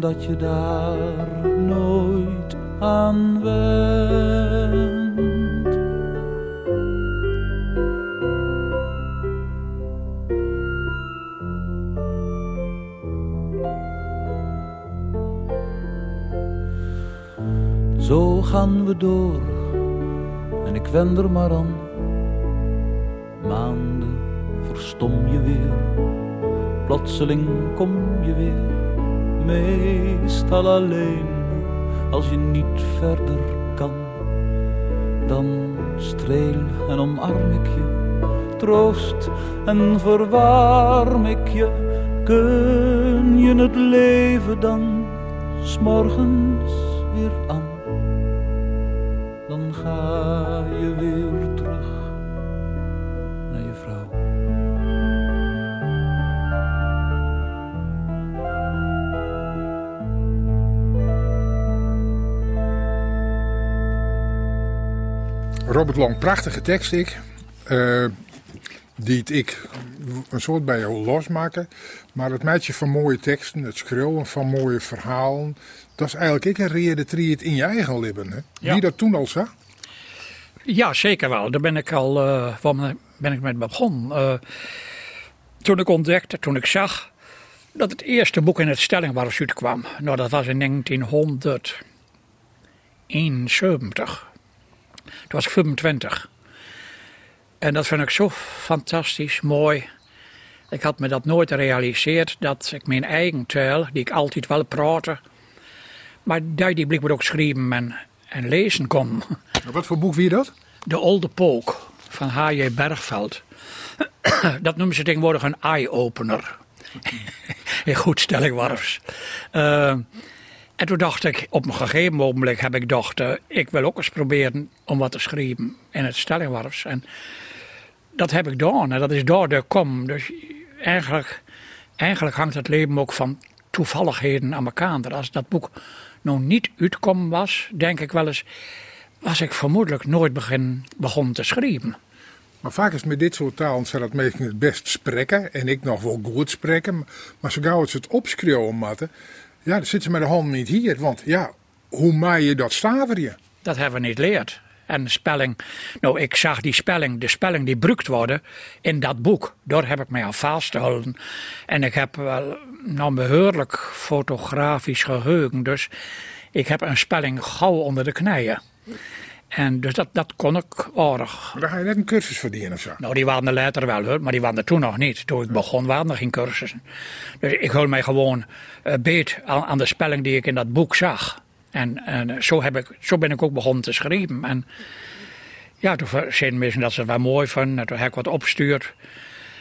dat je daar nooit aan went. Zo gaan we door en ik wend er maar aan. Maanden verstom je weer, plotseling kom je weer. Meestal alleen als je niet verder kan. Dan streel en omarm ik je, troost en verwarm ik je. Kun je het leven dan s'morgens weer aan? dan ga Robert Long, prachtige tekst ik. Eh, die ik een soort bij jou losmaken. Maar het meisje van mooie teksten, het schreeuwen van mooie verhalen. Dat is eigenlijk ik een reden triet in je eigen lippen. Hè? Ja. Wie dat toen al zag? Ja, zeker wel. Daar ben ik al eh, van, ben ik met begonnen. Eh, toen ik ontdekte, toen ik zag dat het eerste boek in het stellingwarf uitkwam. Nou, dat was in 1971. Toen was ik 25. En dat vind ik zo fantastisch, mooi. Ik had me dat nooit gerealiseerd, dat ik mijn eigen taal, die ik altijd wel praatte, maar dat die blijkbaar ook schrijven en, en lezen kon. Wat voor boek wie dat? De Olde Pook van H.J. Bergveld. Dat noemen ze tegenwoordig een eye-opener. In goed stellingwarfs. Uh, en toen dacht ik, op een gegeven ogenblik heb ik gedacht, uh, ik wil ook eens proberen om wat te schrijven in het stellingwarfs. En dat heb ik gedaan en dat is daar de kom. Dus eigenlijk, eigenlijk hangt het leven ook van toevalligheden aan elkaar. Als dat boek nog niet uitkomen was, denk ik wel eens, was ik vermoedelijk nooit begin, begonnen te schrijven. Maar vaak is met dit soort taal dat meestal het best spreken. En ik nog wel goed spreken. Maar zo gauw het het opschreeuwen matten. Ja, dan zitten ze met de hand niet hier. Want ja, hoe maai je dat staver je? Dat hebben we niet geleerd. En spelling, nou ik zag die spelling, de spelling die bruikt worden in dat boek. Daar heb ik mij aan vastgehouden. En ik heb wel nou behoorlijk fotografisch geheugen. Dus ik heb een spelling gauw onder de knieën. En dus dat, dat kon ik aardig. Maar dan ga je net een cursus verdienen of zo? Nou, die waren er later wel hoor, maar die waren er toen nog niet. Toen ik begon waren er geen cursussen. Dus ik hou mij gewoon uh, beet aan, aan, de spelling die ik in dat boek zag. En, en zo, heb ik, zo ben ik ook begonnen te schrijven. En ja, toen zeiden mensen dat ze het wel mooi vonden. En toen heb ik wat opgestuurd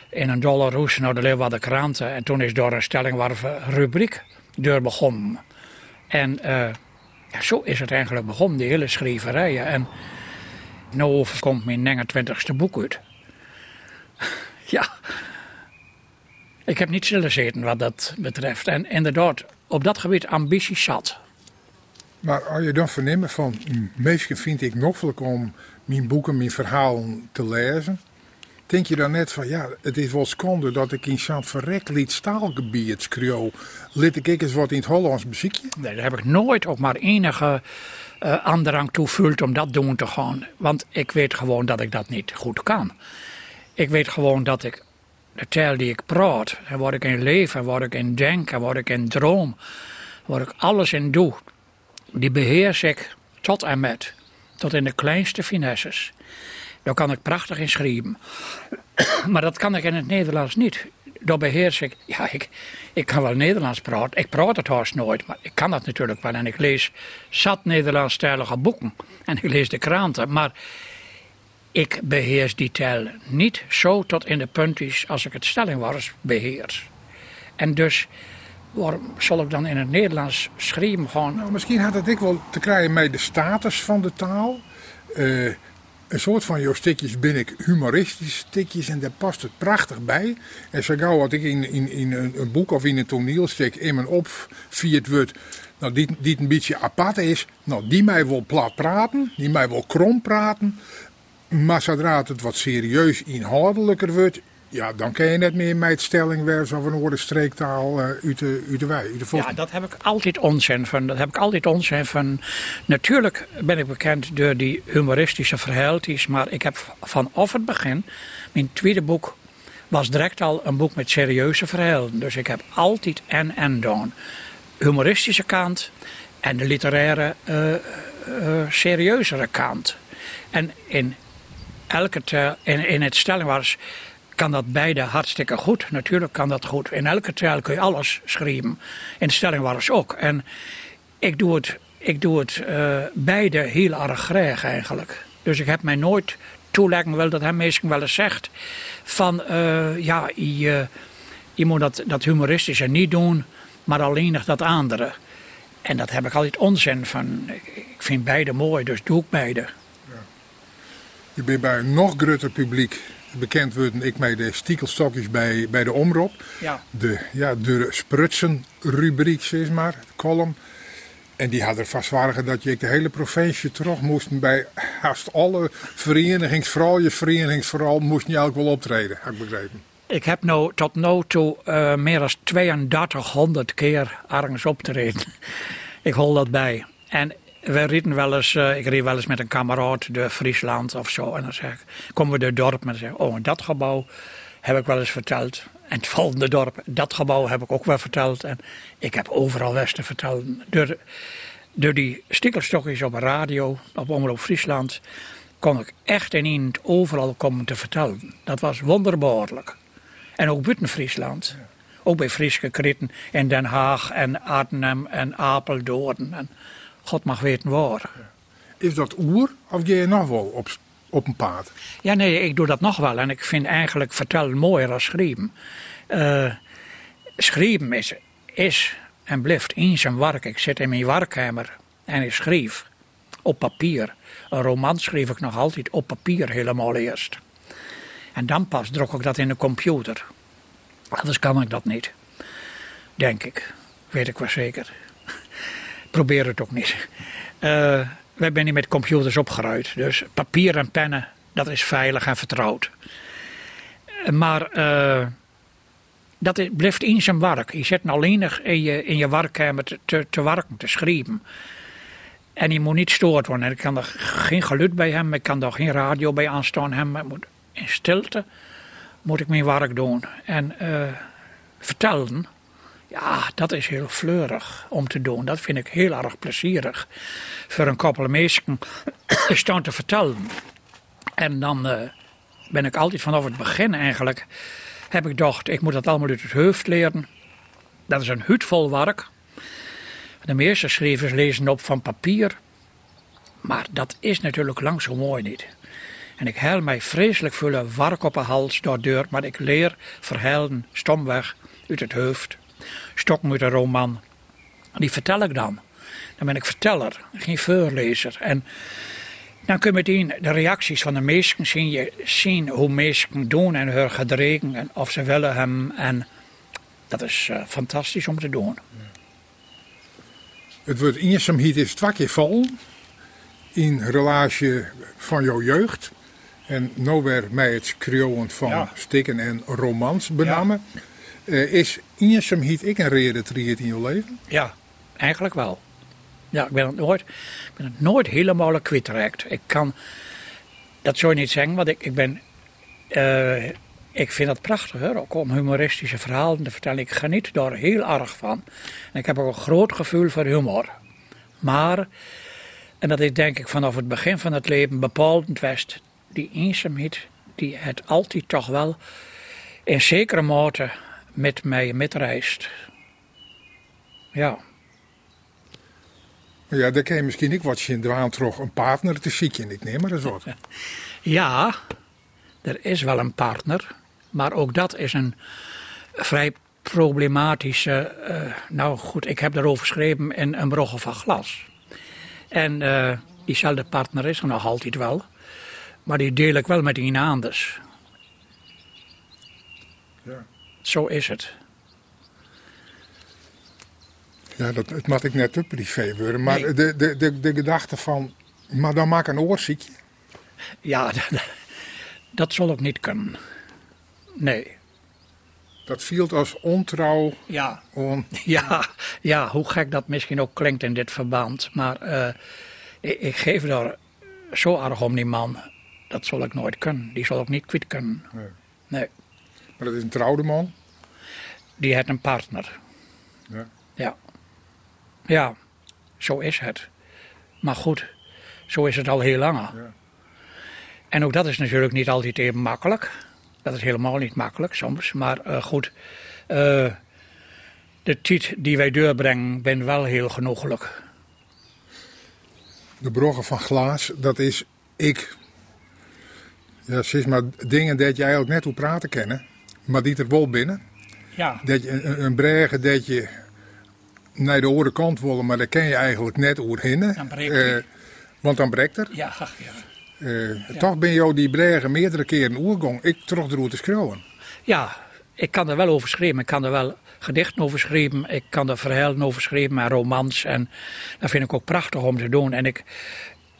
in een dollarhoes naar de Leeuwarden kranten. En toen is door een stellingwarve rubriek deur begonnen. En uh, ja, zo is het eigenlijk begonnen, die hele schrijverijen. En nu komt mijn 29ste boek uit. ja. Ik heb niet stilgezeten wat dat betreft. En inderdaad, op dat gebied ambitie zat. Maar als je dan vernemen van, meestal vind ik noffelijk om mijn boeken, mijn verhalen te lezen. Denk je dan net van, ja, het is wel schande dat ik in zo'n verrekt lied staalgebied schreeuw. Lid ik eens wat in het Hollands muziekje? Nee, daar heb ik nooit ook maar enige uh, aandrang toe om dat doen te gaan. Want ik weet gewoon dat ik dat niet goed kan. Ik weet gewoon dat ik de taal die ik praat, en wat ik in leef, wat ik in denk, en wat ik in droom, wat ik alles in doe, die beheers ik tot en met. Tot in de kleinste finesses. Daar kan ik prachtig in schrijven. maar dat kan ik in het Nederlands niet. Daar beheers ik. Ja, ik, ik kan wel Nederlands praten. Ik praat het haast nooit, maar ik kan dat natuurlijk wel. En ik lees zat Nederlandstalige boeken. En ik lees de kranten. Maar ik beheers die taal niet zo tot in de puntjes als ik het stellingwars beheers. En dus waarom zal ik dan in het Nederlands schrijven gewoon? Nou, misschien had het ik wel te krijgen met de status van de taal. Uh, een soort van jouw stukjes ben ik humoristische stukjes en daar past het prachtig bij. En zo gauw wat ik in, in, in een, boek of in een toneelstuk in mijn opviert wordt, nou, die, die een beetje apart is, nou, die mij wil plat praten, die mij wil krom praten. Maar zodra het wat serieus inhoudelijker wordt, ja, dan kan je net meer met het stellingwerf of een woorden streektaal uh, de, uit de Ja, dat heb ik altijd onzin van. Dat heb ik altijd onzin van. Natuurlijk ben ik bekend door die humoristische verhaaltjes, maar ik heb vanaf het begin, mijn tweede boek was direct al een boek met serieuze verhalen. Dus ik heb altijd en en gedaan. Humoristische kant en de literaire, uh, serieuzere kant. En in elke in, in het stellingwaars kan dat beide hartstikke goed. Natuurlijk kan dat goed. In elke trail kun je alles schrijven. In de ook. En ik doe het, ik doe het uh, beide heel erg graag eigenlijk. Dus ik heb mij nooit toeleggen, wel dat hij meestal wel eens zegt, van uh, ja, je, je moet dat, dat humoristische niet doen, maar alleen dat andere. En dat heb ik altijd onzin van. Ik vind beide mooi, dus doe ik beide. Ja. Je bent bij een nog groter publiek bekend worden ik met de stiekelstokjes bij, bij de omroep. Ja. De, ja, de sprutsen rubriek, zeg maar, de column. En die hadden vastwaardigen dat je de hele provincie terug moest bij haast alle verenigings, vooral je verenigingsvooral, moest je ook wel optreden, heb ik begrepen. Ik heb nou tot nu toe uh, meer dan 3200 keer ergens optreden. ik hol dat bij. En we reden wel eens, uh, ik reed wel eens met een kameraad door Friesland of zo. En dan zeg ik, komen we door het dorp en dan zeg ik, oh, dat gebouw heb ik wel eens verteld. En het volgende dorp, dat gebouw heb ik ook wel verteld. En ik heb overal Westen verteld. Door, door die stikkelstokjes op de radio, op Omroep Friesland, kon ik echt in één overal komen te vertellen. Dat was wonderbaarlijk. En ook buiten Friesland. Ook bij Frieske Kritten in Den Haag en Arnhem en Apeldoorn. En God mag weten waar. Is dat oer of ga je nog wel op, op een paard? Ja, nee, ik doe dat nog wel. En ik vind eigenlijk vertellen mooier dan schrijven. Uh, schrijven is, is en blijft in zijn werk. Ik zit in mijn werkkamer en ik schrijf op papier. Een roman schreef ik nog altijd op papier helemaal eerst. En dan pas druk ik dat in de computer. Anders kan ik dat niet. Denk ik. Weet ik wel zeker probeer het ook niet. Uh, wij zijn met computers opgeruid. Dus papier en pennen, dat is veilig en vertrouwd. Maar uh, dat blijft in zijn werk. Je zit alleen in je, in je werkkamer te, te, te werken, te schrijven. En je moet niet stoord worden. Ik kan er geen geluid bij hebben, ik kan er geen radio bij aanstaan hebben. Moet, in stilte moet ik mijn werk doen. En uh, vertellen, ja, dat is heel fleurig om te doen. Dat vind ik heel erg plezierig. Voor een koppel mensen staan te vertellen. En dan uh, ben ik altijd vanaf het begin eigenlijk... heb ik gedacht, ik moet dat allemaal uit het hoofd leren. Dat is een hutvol werk. De meeste schrijvers lezen op van papier. Maar dat is natuurlijk lang zo mooi niet. En ik hel mij vreselijk veel werk op de hals door maar ik leer verhalen stomweg uit het hoofd. Stokken met een roman. Die vertel ik dan. Dan ben ik verteller, geen voorlezer. En dan kun je meteen de reacties van de mensen zien. Je zien hoe mensen doen en hun gedreven en of ze willen hem. En dat is uh, fantastisch om te doen. Het wordt eerst hier is twee keer vol. In relatie van jouw jeugd. En nu weer mij het schreeuwen van ja. stikken en romans benamen. Ja. Uh, is hiet ik een reden triët in je leven? Ja, eigenlijk wel. Ja, ik ben het nooit, ben het nooit helemaal kwijtgeraakt. Ik kan, dat je niet zeggen, want ik, ik ben, uh, ik vind het prachtig hoor, ook om humoristische verhalen te vertellen. Ik geniet daar heel erg van. En ik heb ook een groot gevoel voor humor. Maar, en dat is denk ik vanaf het begin van het leven bepalend west, die eenzaamheid, die het altijd toch wel in zekere mate met mij metreist. Ja. Ja, dan kan je misschien niet wat je in de terug een partner te ziek in ik neem maar dat wat. Ja, er is wel een partner, maar ook dat is een vrij problematische. Uh, nou goed, ik heb daarover geschreven in een brogel van glas. En uh, diezelfde partner is er nog altijd wel. Maar die deel ik wel met iemand anders. Ja. Zo is het. Ja, dat, mag ik net te privé worden. Maar Nee. de, de, de, de gedachte van, maar dan maak een oorziekje. Ja, dat, dat zal ik niet kunnen. Nee. Dat viel als ontrouw. Ja, On, ja, ja, hoe gek dat misschien ook klinkt in dit verband. Maar eh, ik, ik geef daar zo erg om die man. Dat zal ik nooit kunnen. Die zal ik niet kwijt kunnen. Nee. Nee. Maar dat is een trouwde man. Die heeft een partner. Ja. Ja. Ja, zo is het. Maar goed, zo is het al heel lang. Ja. En ook dat is natuurlijk niet altijd even makkelijk. Dat is helemaal niet makkelijk soms. Maar eh, goed, eh, de tijd die wij doorbrengen, ben wel heel genoeglijk. De broggen van glaas, dat is ik. Ja, zie maar dingen dat je eigenlijk net hoe praten kennen. Maar die er wel binnen. Ja, Dat je een, een bregen dat je naar de andere kant willen, maar daar ken je eigenlijk net hoe hinnen. Dan breekt. Eh, want dan breekt er. ja, ja. Eh, Toch ben je die bregen meerdere keren oergong. Ik trok er te schreeuwen. Ja, ik kan er wel over schrijven. Ik kan er wel gedichten over schrijven. Ik kan er verhalen over schrijven en romans. En dat vind ik ook prachtig om te doen. En ik,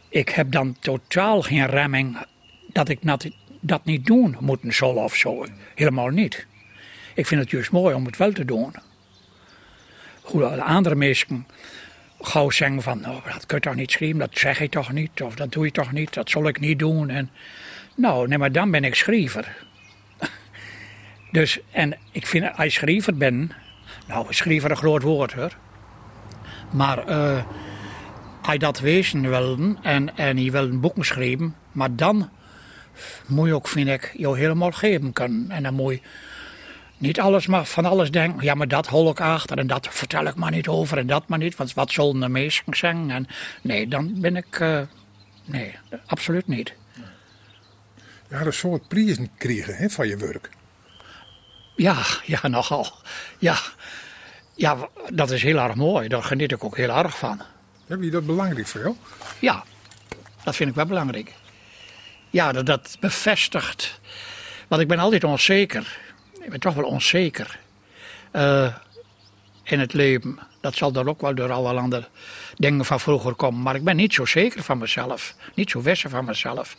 ik heb dan totaal geen remming dat ik dat, niet doen moeten zal of zo. Helemaal niet. Ik vind het juist mooi om het wel te doen. Hoe de andere mensen gauw zeggen van, nou, dat kun je toch niet schrijven, dat zeg je toch niet, of dat doe je toch niet, dat zal ik niet doen. En, nou, nee, maar dan ben ik schrijver. Dus, en ik vind, als schrijver bent, nou, schrijver een groot woord hoor. Maar eh als je dat wezen wilde en, en wil een boek schrijven, maar dan moet je ook, vind ik, jou helemaal geven kunnen. En dan moet je niet alles maar van alles denken. Ja, maar dat hol ik achter en dat vertel ik maar niet over en dat maar niet. Want wat zullen de meesten zeggen? En nee, dan ben ik. eh, nee, absoluut niet. Je had een soort prijzen kregen hè, van je werk. Ja, ja, nogal. Ja. ja, dat is heel erg mooi. Daar geniet ik ook heel erg van. Heb je dat belangrijk voor jou? Ja, dat vind ik wel belangrijk. Ja, dat, bevestigt. Want ik ben altijd onzeker. Ik ben toch wel onzeker. eh, in het leven. Dat zal dan ook wel door alle andere dingen van vroeger komen. Maar ik ben niet zo zeker van mezelf. Niet zo wisse van mezelf.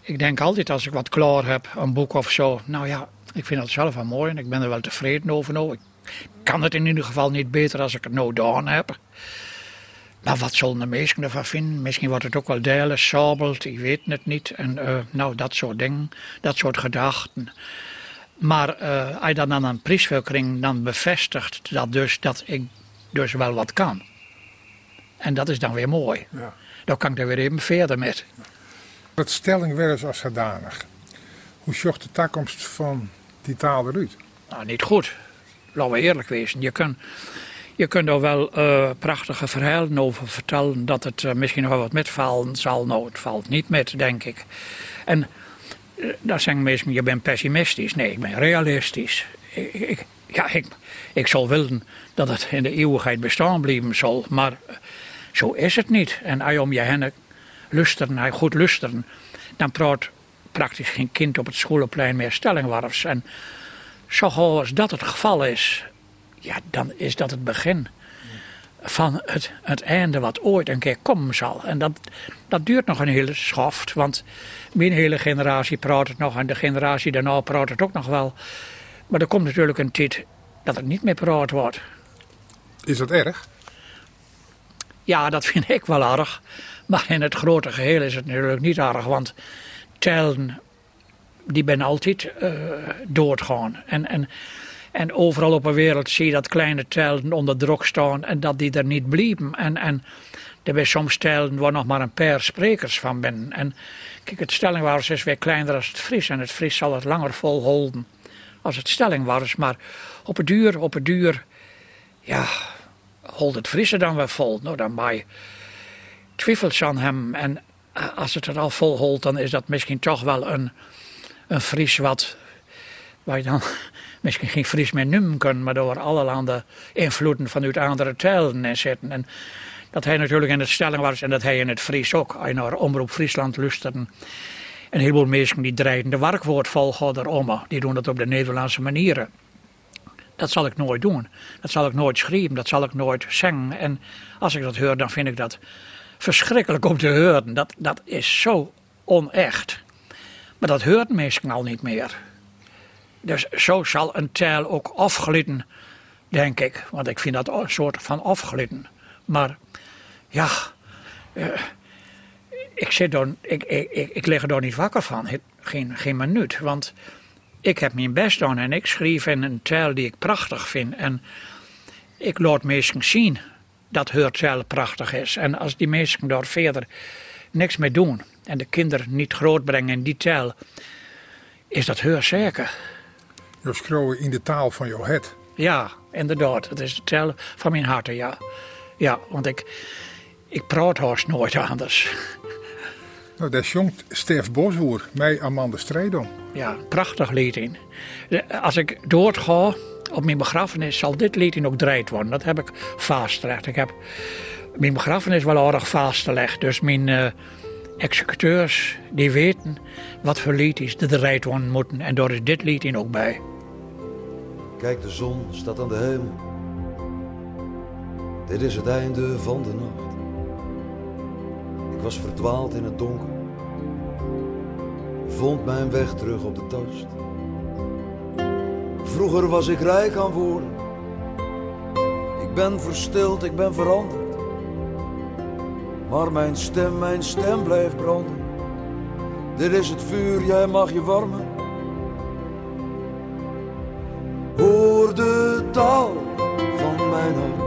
Ik denk altijd als ik wat klaar heb, een boek of zo. Nou ja, ik vind dat zelf wel mooi en ik ben er wel tevreden over. Nou, ik kan het in ieder geval niet beter als ik het nou gedaan heb. Maar wat zullen de meesten ervan vinden? Misschien wordt het ook wel delen, sabelt, ik weet het niet. En eh, nou, dat soort dingen, dat soort gedachten. Maar eh, als je dan aan krijgen, dan bevestigt dat dus dat ik dus wel wat kan. En dat is dan weer mooi. Ja. Dan kan ik er weer even verder met. Dat stelling wel eens als zodanig. Hoe zocht de toekomst van die taal eruit? Nou, niet goed. Laten we eerlijk wezen. Je kunt, je kunt er wel eh, prachtige verhalen over vertellen dat het eh, misschien nog wel wat metvallen zal. Nou, het valt niet met, denk ik. En eh, daar zeggen mensen, je bent pessimistisch. Nee, ik ben realistisch. Ik, ja, ik, ik zal willen dat het in de eeuwigheid bestaan blijven zal. Maar zo is het niet. En als je om je heen lusteren, goed lusteren, dan praat praktisch geen kind op het schoolplein meer stellingwarfs. En zo als dat het geval is, ja, dan is dat het begin van het, het einde wat ooit een keer komen zal. En dat, dat duurt nog een hele schoft, want mijn hele generatie praat het nog en de generatie daarna praat het ook nog wel. Maar er komt natuurlijk een tijd dat het niet meer praat wordt. Is dat erg? Ja, dat vind ik wel erg. Maar in het grote geheel is het natuurlijk niet erg, want tellen, die ben altijd eh doodgaan. En, en, en overal op de wereld zie je dat kleine tellen onder druk staan en dat die er niet blijven. En, en er zijn soms tellen waar nog maar een paar sprekers van zijn. En kijk, het stellingwaardes is weer kleiner als het Fries. En het Fries zal het langer volhouden als het stellingwaardes. Maar op het duur, op het duur, ja, hold het Friese dan wel vol. Nou, dan maar twijfels aan hem. En eh, als het er al vol holt, dan is dat misschien toch wel een, een Fries wat, waar je dan misschien geen Fries meer noemen kunt, maar door allerhande invloeden vanuit andere talen in zitten. En dat hij natuurlijk in het stelling was en dat hij in het Fries ook. Je naar Omroep Friesland luisterde, Een heleboel mensen die draaien de werkwoord volgen om. Die doen dat op de Nederlandse manieren. Dat zal ik nooit doen. Dat zal ik nooit schrijven. Dat zal ik nooit zingen. En als ik dat hoor, dan vind ik dat verschrikkelijk om te horen. Dat, dat is zo onecht. Maar dat hoort mensen al niet meer. Dus zo zal een taal ook afglitten, denk ik. Want ik vind dat een soort van afglitten. Maar ja, uh, ik, zit dan, ik, ik, ik, ik lig er niet wakker van. Geen, geen minuut. Want ik heb mijn best gedaan en ik schreef in een taal die ik prachtig vind. En ik laat mensen zien dat hun taal prachtig is. En als die mensen daar verder niks mee doen en de kinderen niet grootbrengen in die taal, is dat heel zeker. Je schreeuwen in de taal van jouw het. Ja, inderdaad. Het is de taal van mijn hart, ja. Ja, want ik, ik praat haast nooit anders. Nou, dat jongt Stef Boswoer, mij Amanda Streedom. Ja, prachtig lied in. Als ik doodga op mijn begrafenis, zal dit lied in ook draait worden. Dat heb ik vastgelegd. Ik heb mijn begrafenis wel aardig vastgelegd. Dus mijn uh, executeurs, die weten wat voor lied is de draait worden moeten. En daar is dit lied in ook bij. Kijk, de zon staat aan de hemel. Dit is het einde van de nacht. Ik was verdwaald in het donker. Vond mijn weg terug op de tast. Vroeger was ik rijk aan woorden. Ik ben verstild, ik ben veranderd. Maar mijn stem, mijn stem blijft branden. Dit is het vuur, jij mag je warmen. Hoor de taal van mijn hart.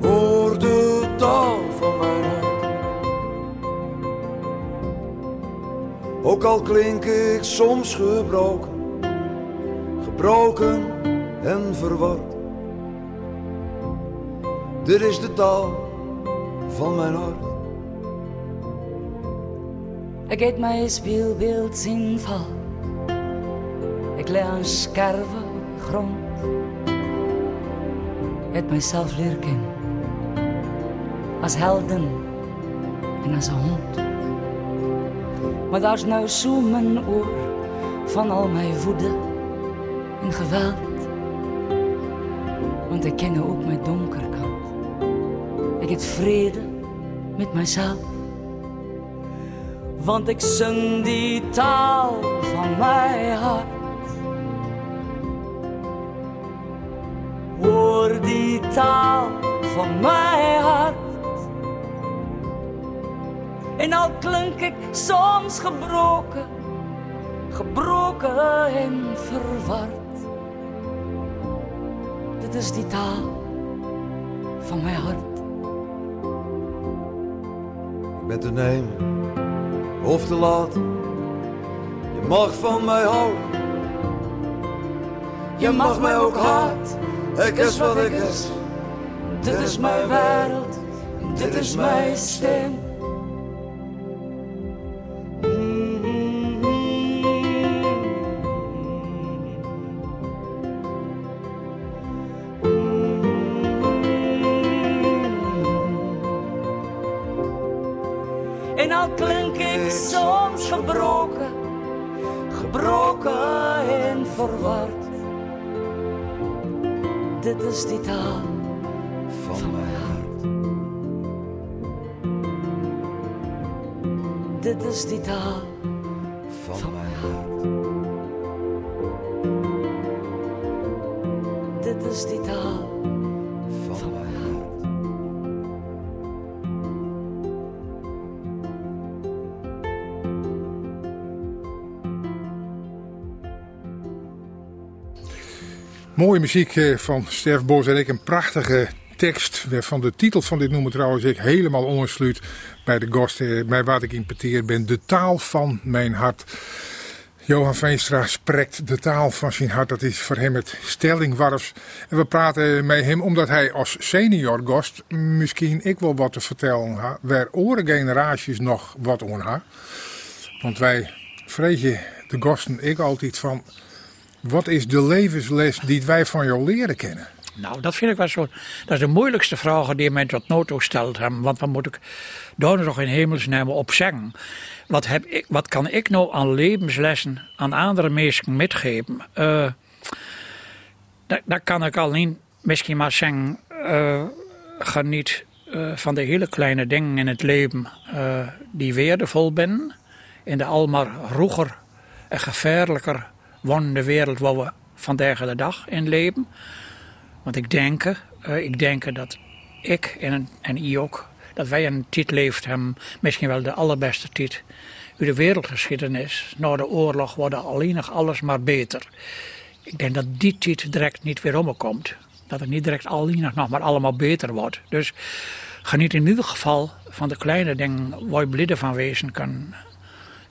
Hoor de taal van mijn hart. Ook al klink ik soms gebroken, gebroken en verward. Dit is de taal van mijn hart. Ik eet mijn speelbeeld zien val. Ik leg een scherve grond. Het mijzelf leer kennen als helden en als een hond. Maar daar is nou zo mijn oor van al mijn woede en geweld. Want ik ken ook mijn donkerkant. Heb vrede met mijzelf. Want ik zing die taal van mijn hart. Hoor die taal van mijn hart. En al klink ik soms gebroken, gebroken en verward. Dit is die taal van mijn hart. Ben te nemen of te laat. Je mag van mij houden. Je mag mij ook haat. Ik is wat ik is. Dit is mijn wereld. Dit is mijn stem. Mooie muziek eh, van Stef Bos en ik een prachtige tekst. Van de titel van dit nummer trouwens ik helemaal ongesluit bij de gast eh, bij wat ik importeerd ben. De taal van mijn hart. Johan Veenstra spreekt de taal van zijn hart. Dat is voor hem het stellingwarfs. En we praten met hem omdat hij als senior gast misschien ik wel wat te vertellen ha. Waar oren generaties nog wat on ha. Want wij vrezen de gasten ik altijd van... Wat is de levensles die wij van jou leren kennen? Nou, dat vind ik wel zo. Dat is de moeilijkste vraag die mij tot nu toe stelt. Want wat moet ik daar nog in hemelsnaam op zeggen? Wat, heb ik, wat kan ik nou aan levenslessen aan andere mensen metgeven? Uh, dat, kan ik alleen misschien maar zeggen. Uh, geniet uh, van de hele kleine dingen in het leven die waardevol zijn. In de almaar roeger en gevaarlijker wordende wereld waar we vandaag de dag in leven. Want ik denk, uh, ik denk dat ik en, en I ook, dat wij een tijd leeft hebben, misschien wel de allerbeste tijd. U de wereldgeschiedenis, na de oorlog, wordt alleen nog alles maar beter. Ik denk dat die tijd direct niet weer omkomt. Dat het niet direct alleen nog maar allemaal beter wordt. Dus geniet in ieder geval van de kleine dingen waar je blidden van wezen kan.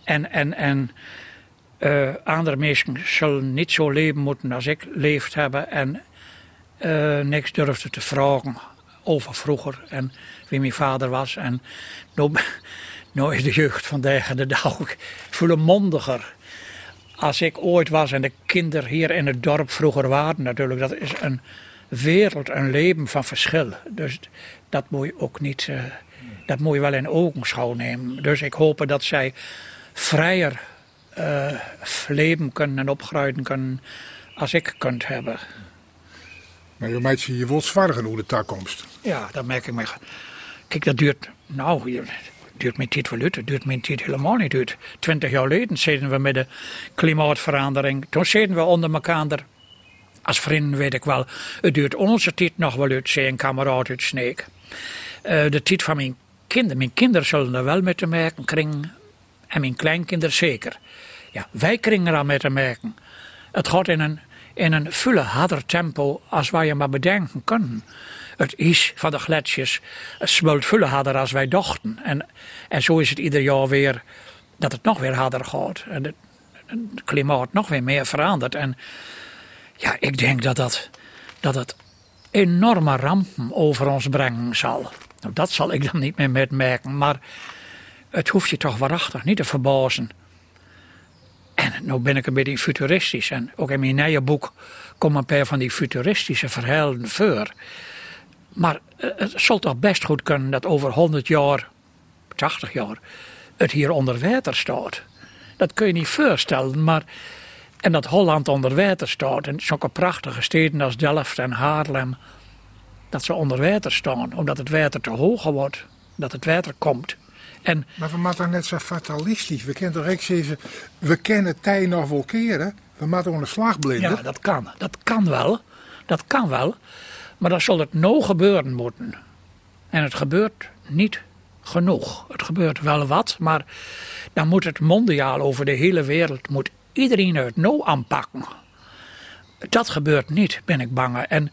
En, en, en uh, andere mensen zullen niet zo leven moeten als ik leefd hebben. En uh, niks durfde te vragen over vroeger en wie mijn vader was. En nu, is de jeugd vandaag de dag veel mondiger. Als ik ooit was en de kinderen hier in het dorp vroeger waren natuurlijk, dat is een wereld, een leven van verschil. Dus dat moet je ook niet, uh, dat moet je wel in ogenschouw nemen. Dus ik hoop dat zij vrijer uh, leven kunnen en opgroeien kunnen als ik kunt hebben. Maar je meid je wilt zwaar hoe de toekomst. Ja, dat merk ik me. Kijk, dat duurt, nou, duurt mijn tijd wel uit. Het duurt mijn tijd helemaal niet uit. Twintig jaar geleden zitten we met de klimaatverandering. Toen zitten we onder elkaar. Als vrienden weet ik wel, het duurt onze tijd nog wel uit, zei een kameraad uit Sneek. Uh, de tijd van mijn kinderen. Mijn kinderen zullen er wel mee te merken kringen. En mijn kleinkinderen zeker. Ja, wij kringen er al mee te merken. Het gaat in een in een veel harder tempo als wij je maar bedenken kunnen. Het is van de gletsjers smult veel harder als wij dachten. En, en zo is het ieder jaar weer dat het nog weer harder gaat. En het, het klimaat nog weer meer verandert. En ja, ik denk dat dat, dat het enorme rampen over ons brengen zal. Nou, dat zal ik dan niet meer metmerken, maar het hoeft je toch waarachtig niet te verbazen en nu ben ik een beetje futuristisch. En ook in mijn nieuwe boek komen een paar van die futuristische verhalen voor. Maar eh, het zal toch best goed kunnen dat over 100 jaar, 80 jaar, het hier onder water staat. Dat kun je niet voorstellen, maar. En dat Holland onder water staat. En zulke prachtige steden als Delft en Haarlem. Dat ze onder water staan, omdat het water te hoog wordt. Dat het water komt. En, maar we maken net zo fatalistisch. We kennen toch ook zeggen, we kennen tijd nog wel keren. We maken een slag blinden. Ja, dat kan. Dat kan wel. Dat kan wel. Maar dan zal het nou gebeuren moeten. En het gebeurt niet genoeg. Het gebeurt wel wat, maar dan moet het mondiaal over de hele wereld, moet iedereen het nou aanpakken. Dat gebeurt niet, ben ik bang. En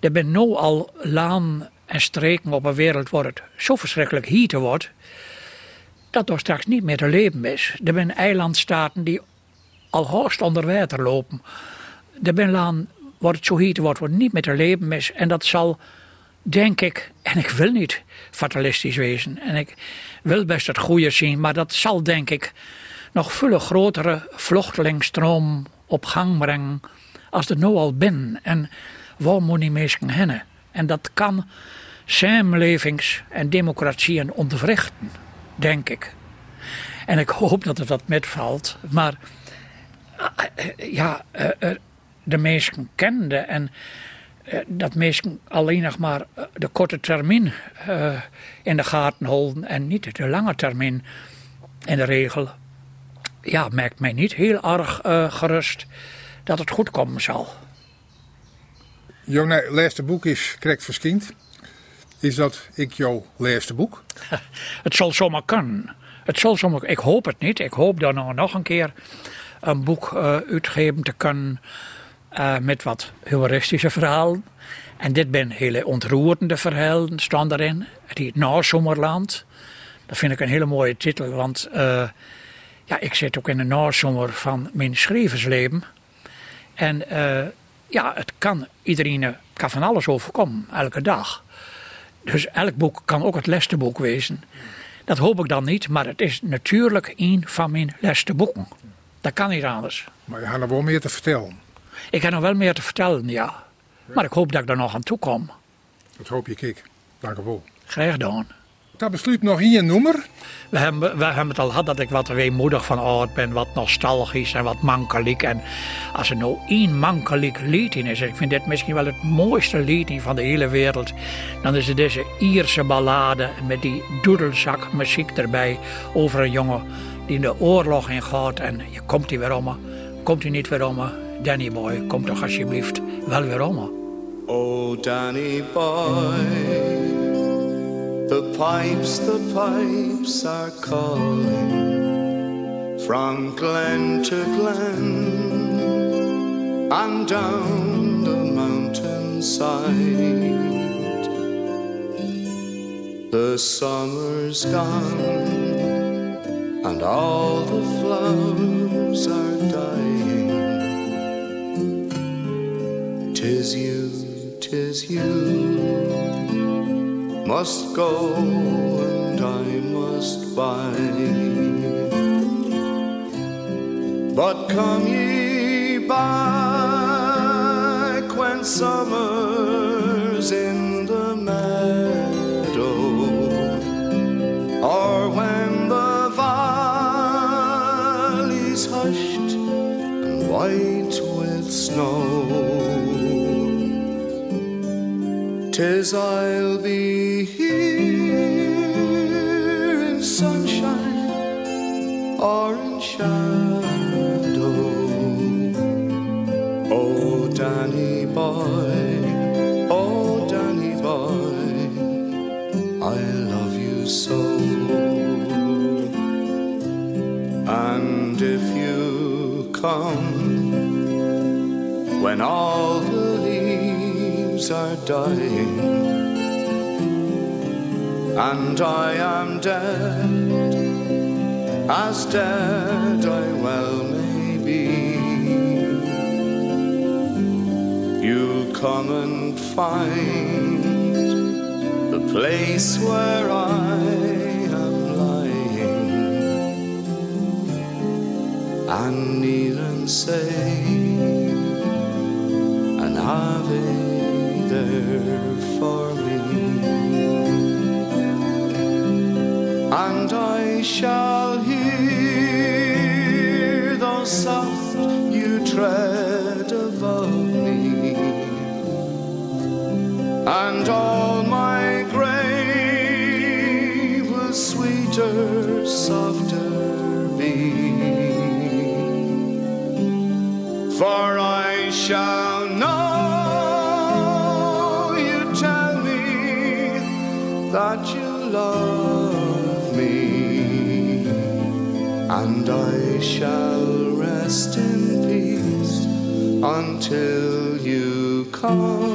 er zijn nu al laan en streken op een wereld waar het zo verschrikkelijk hieten wordt dat er straks niet meer te leven is. Er zijn eilandstaten die al hoogst onder water lopen. Er zijn landen waar het zo heet wordt, niet meer te leven is. En dat zal, denk ik, en ik wil niet fatalistisch wezen. En ik wil best het goede zien, maar dat zal, denk ik, nog veel grotere vluchtelingsstroom op gang brengen. Als er nu al ben. En waar moet die mensen heen? En dat kan samenlevings- en democratieën ontwrichten denk ik. En ik hoop dat het wat metvalt. Maar eh, ja, eh, eh, de mensen kenden en dat mensen alleen nog maar de korte termijn in de gaten houden en niet de lange termijn in de regel. Ja, merkt mij niet heel erg gerust dat het goed komen zal. Jouw laatste boek is correct verschijnd. Is dat ik jouw laatste boek? het zal zomaar kunnen. Het zal zomaar, ik hoop het niet. Ik hoop dan nog een keer een boek uh, uitgeven te kunnen uh, met wat humoristische verhalen. En dit zijn hele ontroerende verhalen, staan erin. Het heet Nazomerland. Dat vind ik een hele mooie titel, want uh, ja, ik zit ook in de nazomer van mijn schrijversleven. En ja, het kan iedereen kan van alles overkomen, elke dag. Dus elk boek kan ook het leste boek wezen. Dat hoop ik dan niet, maar het is natuurlijk een van mijn leste boeken. Dat kan niet anders. Maar je had nog wel meer te vertellen. Ik heb nog wel meer te vertellen, ja. Maar ik hoop dat ik er nog aan toe kom. Dat hoop je, kik. Dank u wel. Graag gedaan. Dat besluit nog hier nummer. We hebben, we hebben het al gehad dat ik wat weemoedig van oud ben, wat nostalgisch en wat mankeliek. En als er nou één mankeliek lied in is, en ik vind dit misschien wel het mooiste lied van de hele wereld, dan is het deze Ierse ballade met die doedelzak muziek erbij over een jongen die in de oorlog ingaat en je komt hij weer om, komt hij niet weer om. Danny boy, kom toch alsjeblieft wel weer om. Oh Danny boy The pipes, the pipes are calling from glen to glen and down the mountainside. The summer's gone and all the flowers are dying. Tis you, tis you must go and I must buy. But come ye back when summer's in the meadow, or when the valley's hushed and white with snow. Tis I'll be here in sunshine or in shadow. Oh, Danny boy, oh, Danny boy, I love you so. And if you come when all leaves are dying. And I am dead, as dead I well may be. You'll come and find the place where I am lying, and kneel and say an ave there for me. and I shall hear though soft you tread until you come.